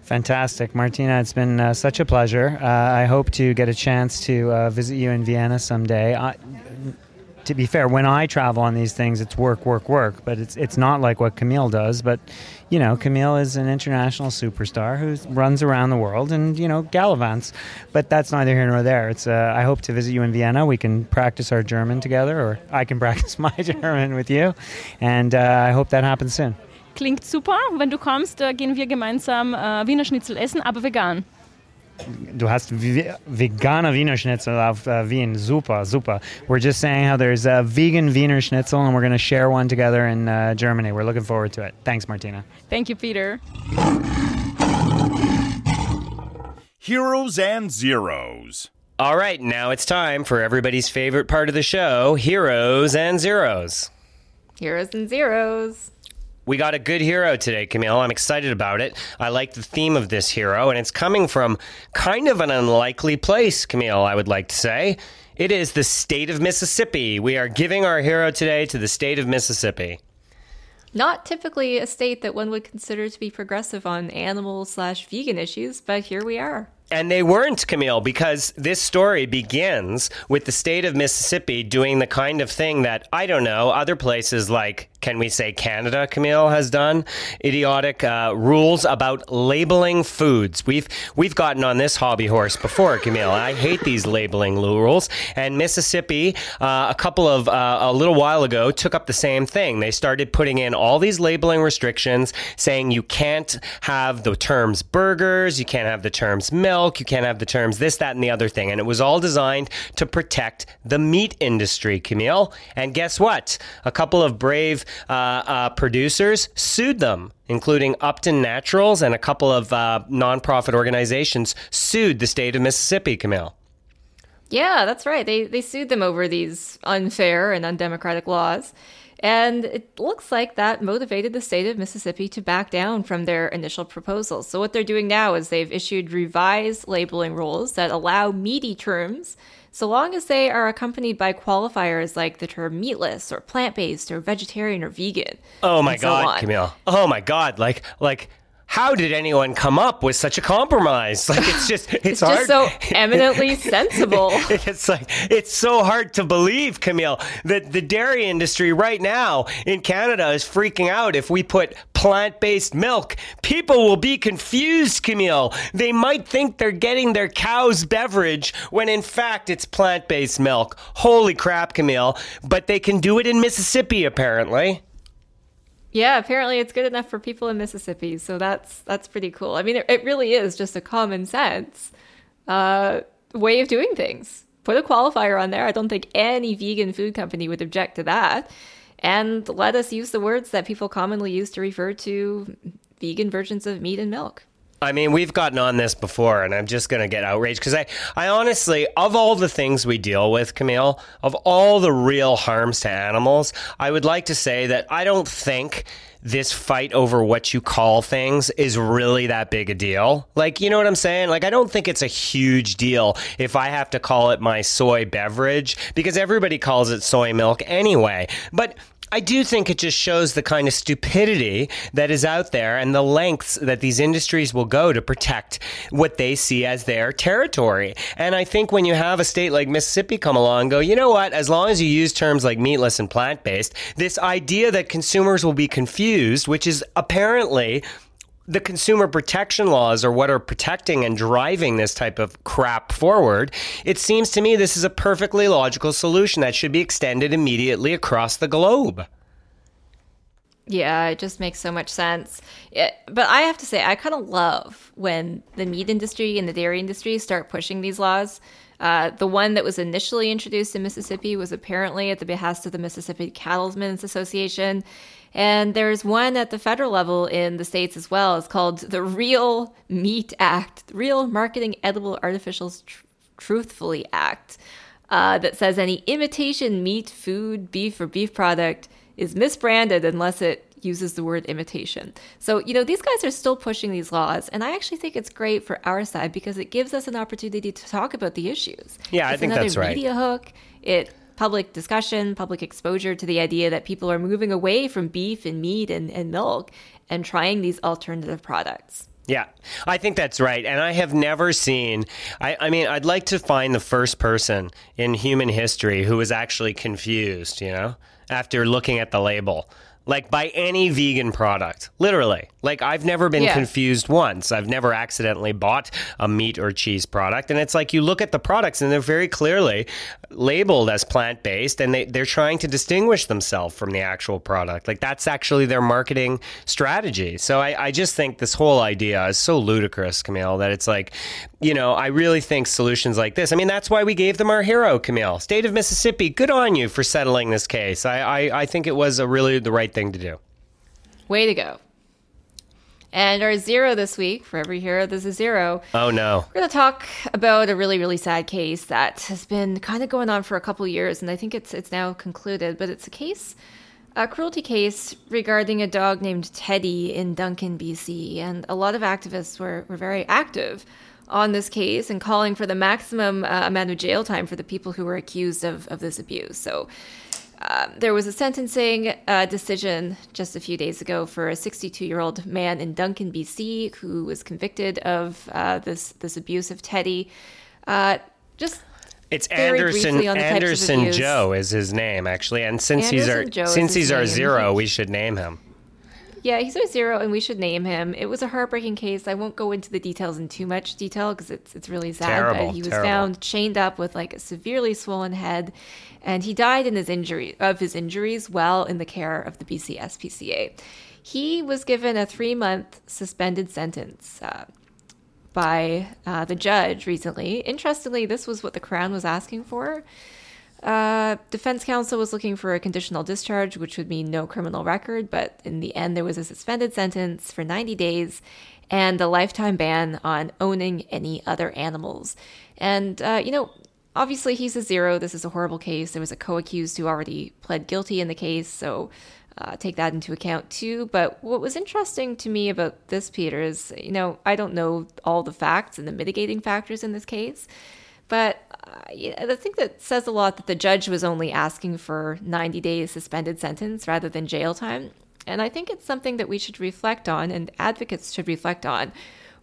Fantastic. Martina, it's been uh, such a pleasure. Uh, I hope to get a chance to uh, visit you in Vienna someday. I, to be fair, when I travel on these things, it's work, work, work. But it's it's not like what Camille does. But you know, Camille is an international superstar who runs around the world and you know gallivants. But that's neither here nor there. It's uh, I hope to visit you in Vienna. We can practice our German together, or I can practice my German with you. And uh, I hope that happens soon. Klingt super. Wenn du kommst, äh, gehen wir gemeinsam äh, Wiener Schnitzel essen, aber vegan. Du hast veganer Wiener Schnitzel auf uh, Wien. Super, super. We're just saying how there's a vegan Wiener Schnitzel and we're going to share one together in uh, Germany. We're looking forward to it. Thanks, Martina. Thank you, Peter. Heroes and Zeros. All right, now it's time for everybody's favorite part of the show Heroes and Zeros. Heroes and Zeros. We got a good hero today, Camille. I'm excited about it. I like the theme of this hero, and it's coming from kind of an unlikely place, Camille, I would like to say. It is the state of Mississippi. We are giving our hero today to the state of Mississippi. Not typically a state that one would consider to be progressive on animal slash vegan issues, but here we are. And they weren't, Camille, because this story begins with the state of Mississippi doing the kind of thing that, I don't know, other places like, can we say Canada, Camille, has done? Idiotic uh, rules about labeling foods. We've, we've gotten on this hobby horse before, Camille. I hate these labeling rules. And Mississippi, uh, a couple of, uh, a little while ago, took up the same thing. They started putting in all these labeling restrictions saying you can't have the terms burgers, you can't have the terms milk milk, you can't have the terms this, that, and the other thing. And it was all designed to protect the meat industry, Camille. And guess what? A couple of brave uh, uh, producers sued them including Upton Naturals and a couple of uh, nonprofit organizations, sued the state of Mississippi, Camille. Yeah, that's right. They, they sued them over these unfair and undemocratic laws. And it looks like that motivated the state of Mississippi to back down from their initial proposals. So, what they're doing now is they've issued revised labeling rules that allow meaty terms so long as they are accompanied by qualifiers like the term meatless or plant based or vegetarian or vegan. Oh my God, so Camille. Oh my God. Like, like, how did anyone come up with such a compromise? Like it's just it's, it's hard. just so eminently sensible. it's like it's so hard to believe, Camille, that the dairy industry right now in Canada is freaking out if we put plant-based milk. People will be confused, Camille. They might think they're getting their cow's beverage when in fact it's plant-based milk. Holy crap, Camille. But they can do it in Mississippi apparently. Yeah, apparently it's good enough for people in Mississippi, so that's that's pretty cool. I mean, it, it really is just a common sense uh, way of doing things. Put a qualifier on there. I don't think any vegan food company would object to that. And let us use the words that people commonly use to refer to vegan versions of meat and milk. I mean, we've gotten on this before, and I'm just going to get outraged because I, I honestly, of all the things we deal with, Camille, of all the real harms to animals, I would like to say that I don't think this fight over what you call things is really that big a deal. Like, you know what I'm saying? Like, I don't think it's a huge deal if I have to call it my soy beverage because everybody calls it soy milk anyway. But I do think it just shows the kind of stupidity that is out there and the lengths that these industries will go to protect what they see as their territory. And I think when you have a state like Mississippi come along and go, you know what, as long as you use terms like meatless and plant based, this idea that consumers will be confused, which is apparently the consumer protection laws are what are protecting and driving this type of crap forward, it seems to me this is a perfectly logical solution that should be extended immediately across the globe. Yeah, it just makes so much sense. It, but I have to say, I kind of love when the meat industry and the dairy industry start pushing these laws. Uh, the one that was initially introduced in Mississippi was apparently at the behest of the Mississippi Cattlemen's Association. And there's one at the federal level in the states as well. It's called the Real Meat Act, Real Marketing Edible Artificials Tr- Truthfully Act, uh, that says any imitation meat, food, beef, or beef product is misbranded unless it uses the word imitation. So, you know, these guys are still pushing these laws, and I actually think it's great for our side because it gives us an opportunity to talk about the issues. Yeah, it's I think that's right. Media hook. It public discussion, public exposure to the idea that people are moving away from beef and meat and, and milk and trying these alternative products. Yeah, I think that's right. And I have never seen, I, I, mean, I'd like to find the first person in human history who was actually confused, you know, after looking at the label like by any vegan product, literally. Like I've never been yeah. confused once. I've never accidentally bought a meat or cheese product. And it's like you look at the products and they're very clearly labeled as plant based and they, they're trying to distinguish themselves from the actual product. Like that's actually their marketing strategy. So I, I just think this whole idea is so ludicrous, Camille, that it's like, you know, I really think solutions like this. I mean, that's why we gave them our hero, Camille. State of Mississippi, good on you for settling this case. I, I, I think it was a really the right thing to do. Way to go. And our zero this week, for every hero, there's a zero. Oh, no. We're going to talk about a really, really sad case that has been kind of going on for a couple years, and I think it's it's now concluded. But it's a case a cruelty case regarding a dog named Teddy in Duncan, BC. And a lot of activists were, were very active on this case and calling for the maximum uh, amount of jail time for the people who were accused of, of this abuse. So uh, there was a sentencing uh, decision just a few days ago for a 62 year old man in Duncan, BC, who was convicted of uh, this, this abuse of Teddy. Uh, just it's Anderson Anderson Joe is his name actually, and since Anderson he's our Joe since he's our zero, we should name him. Yeah, he's our zero, and we should name him. It was a heartbreaking case. I won't go into the details in too much detail because it's it's really sad. Terrible, but he was terrible. found chained up with like a severely swollen head, and he died in his injury of his injuries while in the care of the BC SPCA. He was given a three month suspended sentence. Uh, by uh, the judge recently. Interestingly, this was what the Crown was asking for. Uh, defense counsel was looking for a conditional discharge, which would mean no criminal record, but in the end, there was a suspended sentence for 90 days and a lifetime ban on owning any other animals. And, uh, you know, obviously he's a zero. This is a horrible case. There was a co accused who already pled guilty in the case, so uh, take that into account too. But what was interesting to me about this, Peter, is you know, I don't know all the facts and the mitigating factors in this case, but uh, I think that says a lot that the judge was only asking for 90 days suspended sentence rather than jail time. And I think it's something that we should reflect on and advocates should reflect on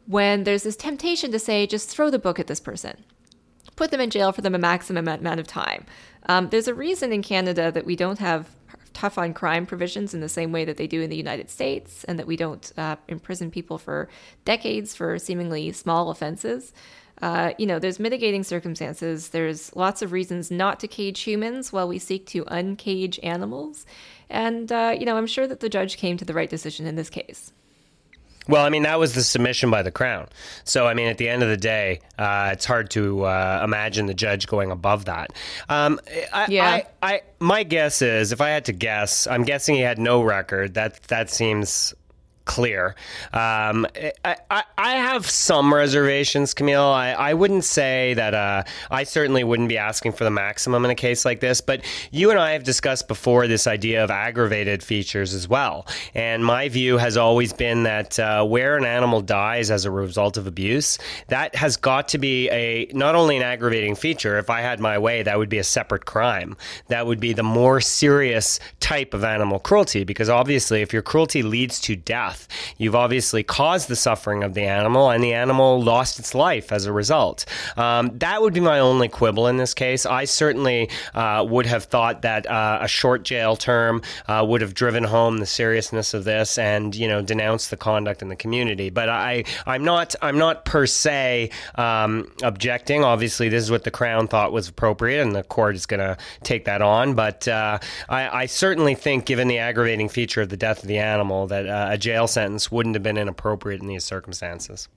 when there's this temptation to say, just throw the book at this person. Put them in jail for them a maximum amount of time. Um, there's a reason in Canada that we don't have tough on crime provisions in the same way that they do in the United States, and that we don't uh, imprison people for decades for seemingly small offenses. Uh, you know, there's mitigating circumstances. There's lots of reasons not to cage humans while we seek to uncage animals. And, uh, you know, I'm sure that the judge came to the right decision in this case. Well, I mean, that was the submission by the Crown. So, I mean, at the end of the day, uh, it's hard to uh, imagine the judge going above that. Um, I, yeah. I, I, my guess is, if I had to guess, I'm guessing he had no record. That that seems clear. Um, I, I, I, have some reservations, Camille. I, I wouldn't say that uh, I certainly wouldn't be asking for the maximum in a case like this, but you and I have discussed before this idea of aggravated features as well. And my view has always been that uh, where an animal dies as a result of abuse, that has got to be a not only an aggravating feature, if I had my way, that would be a separate crime. That would be the more serious type of animal cruelty, because obviously, if your cruelty leads to death, death. You've obviously caused the suffering of the animal, and the animal lost its life as a result. Um, that would be my only quibble in this case. I certainly uh, would have thought that uh, a short jail term uh, would have driven home the seriousness of this and you know denounced the conduct in the community. But I, I'm not, I'm not per se um, objecting. Obviously, this is what the Crown thought was appropriate, and the court is going to take that on. But uh, I, I, certainly think, given the aggravating feature of the death of the animal, that uh, a jail jail sentence wouldn't have been inappropriate in these circumstances.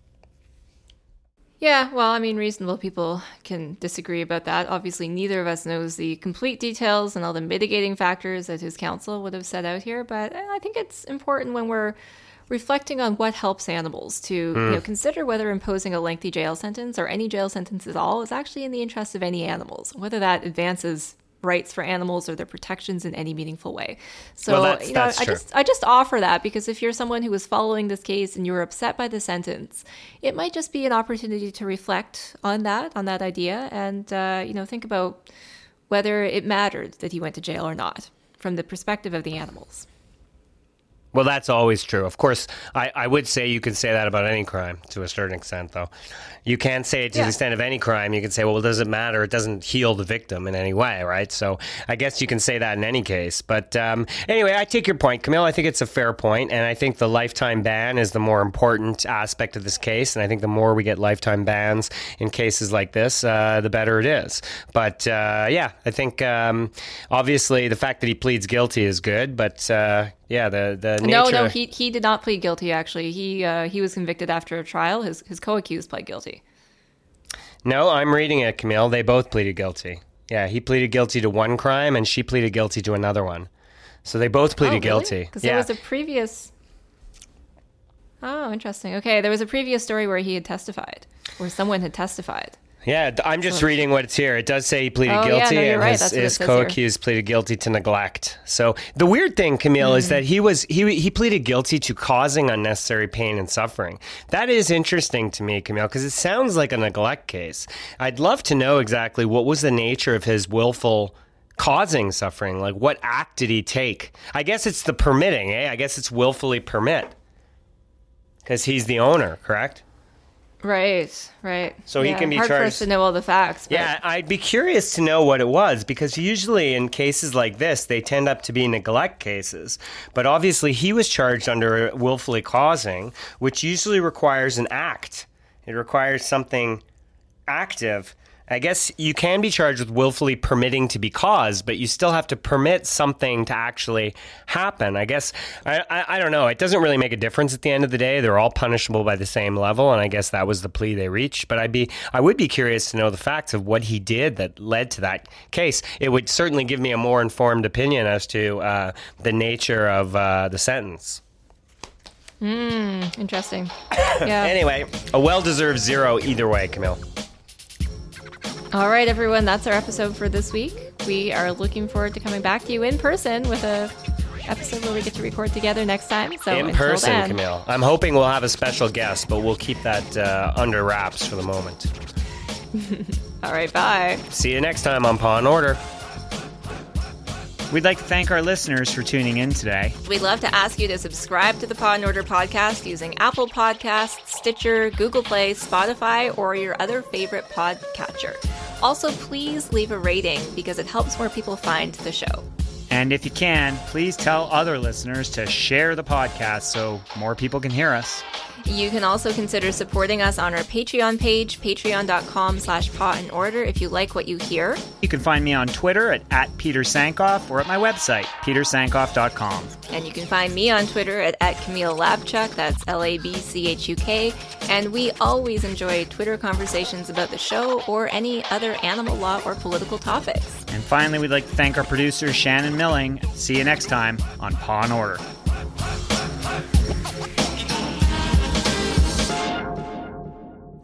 Yeah, well, I mean, reasonable people can disagree about that. Obviously, neither of us knows the complete details and all the mitigating factors that his counsel would have set out here, but I think it's important when we're reflecting on what helps animals to mm. you know, consider whether imposing a lengthy jail sentence or any jail sentence at all is actually in the interest of any animals, whether that advances rights for animals or their protections in any meaningful way. So well, that's, you know, I true. just I just offer that because if you're someone who was following this case and you were upset by the sentence, it might just be an opportunity to reflect on that, on that idea, and uh, you know think about whether it mattered that he went to jail or not from the perspective of the animals. Well, that's always true. Of course, I, I would say you can say that about any crime to a certain extent, though. You can't say it to yeah. the extent of any crime. You can say, well, it does it matter? It doesn't heal the victim in any way, right? So I guess you can say that in any case. But um, anyway, I take your point, Camille. I think it's a fair point, and I think the lifetime ban is the more important aspect of this case. And I think the more we get lifetime bans in cases like this, uh, the better it is. But uh, yeah, I think um, obviously the fact that he pleads guilty is good, but uh, yeah, the the nature... no, no, he he did not plead guilty. Actually, he uh, he was convicted after a trial. His his co-accused pled guilty. No, I'm reading it, Camille. They both pleaded guilty. Yeah, he pleaded guilty to one crime, and she pleaded guilty to another one. So they both pleaded oh, really? guilty. Because yeah. there was a previous. Oh, interesting. Okay, there was a previous story where he had testified, where someone had testified. Yeah, I'm just reading what's here. It does say he pleaded Oh, yeah, guilty, no, you're and right. his, what his co-accused pleaded guilty to neglect. So the weird thing, Camille, Hmm. is that he was he he pleaded guilty to causing unnecessary pain and suffering. That is interesting to me, Camille, because it sounds like a neglect case. I'd love to know exactly what was the nature of his willful causing suffering. Like, what act did he take? I guess it's the permitting. Eh? I guess it's willfully permit because he's the owner, correct? Right, right. So he can be hard for us charged- to know all the facts. But Yeah, I'd be curious to know what it was because usually in cases like this, they tend up to be neglect cases. But obviously, he was charged under willfully causing, which usually requires an act. It requires something active. I guess you can be charged with willfully permitting to be caused, but you still have to permit something to actually happen. I guess I, I, I don't know. It doesn't really make a difference at the end of the day. They're all punishable by the same level, and I guess that was the plea they reached. But I'd be I would be curious to know the facts of what he did that led to that case. It would certainly give me a more informed opinion as to uh, the nature of uh, the sentence. interesting. Yeah. Anyway, a well-deserved zero either way, Camille. All right, everyone, that's our episode for this week. We are looking forward to coming back to you in person with a episode where we get to record together next time. So in person, then, Camille. I'm hoping we'll have a special guest, but we'll keep that uh, under wraps for the moment. All right, bye. See you next time on Paw and Order. We'd like to thank our listeners for tuning in today. We'd love to ask you to subscribe to the Paw and Order podcast using Apple Podcasts, Stitcher, Google Play, Spotify, or your other favorite podcatcher. Also, please leave a rating because it helps more people find the show. And if you can, please tell other listeners to share the podcast so more people can hear us. You can also consider supporting us on our Patreon page, patreon.com slash paw and order if you like what you hear. You can find me on Twitter at, at Peter Sankoff or at my website, petersankoff.com. And you can find me on Twitter at, at Camille Labchuk, that's L-A-B-C-H-U-K. And we always enjoy Twitter conversations about the show or any other animal law or political topics. And finally, we'd like to thank our producer, Shannon Milling. See you next time on Paw and Order.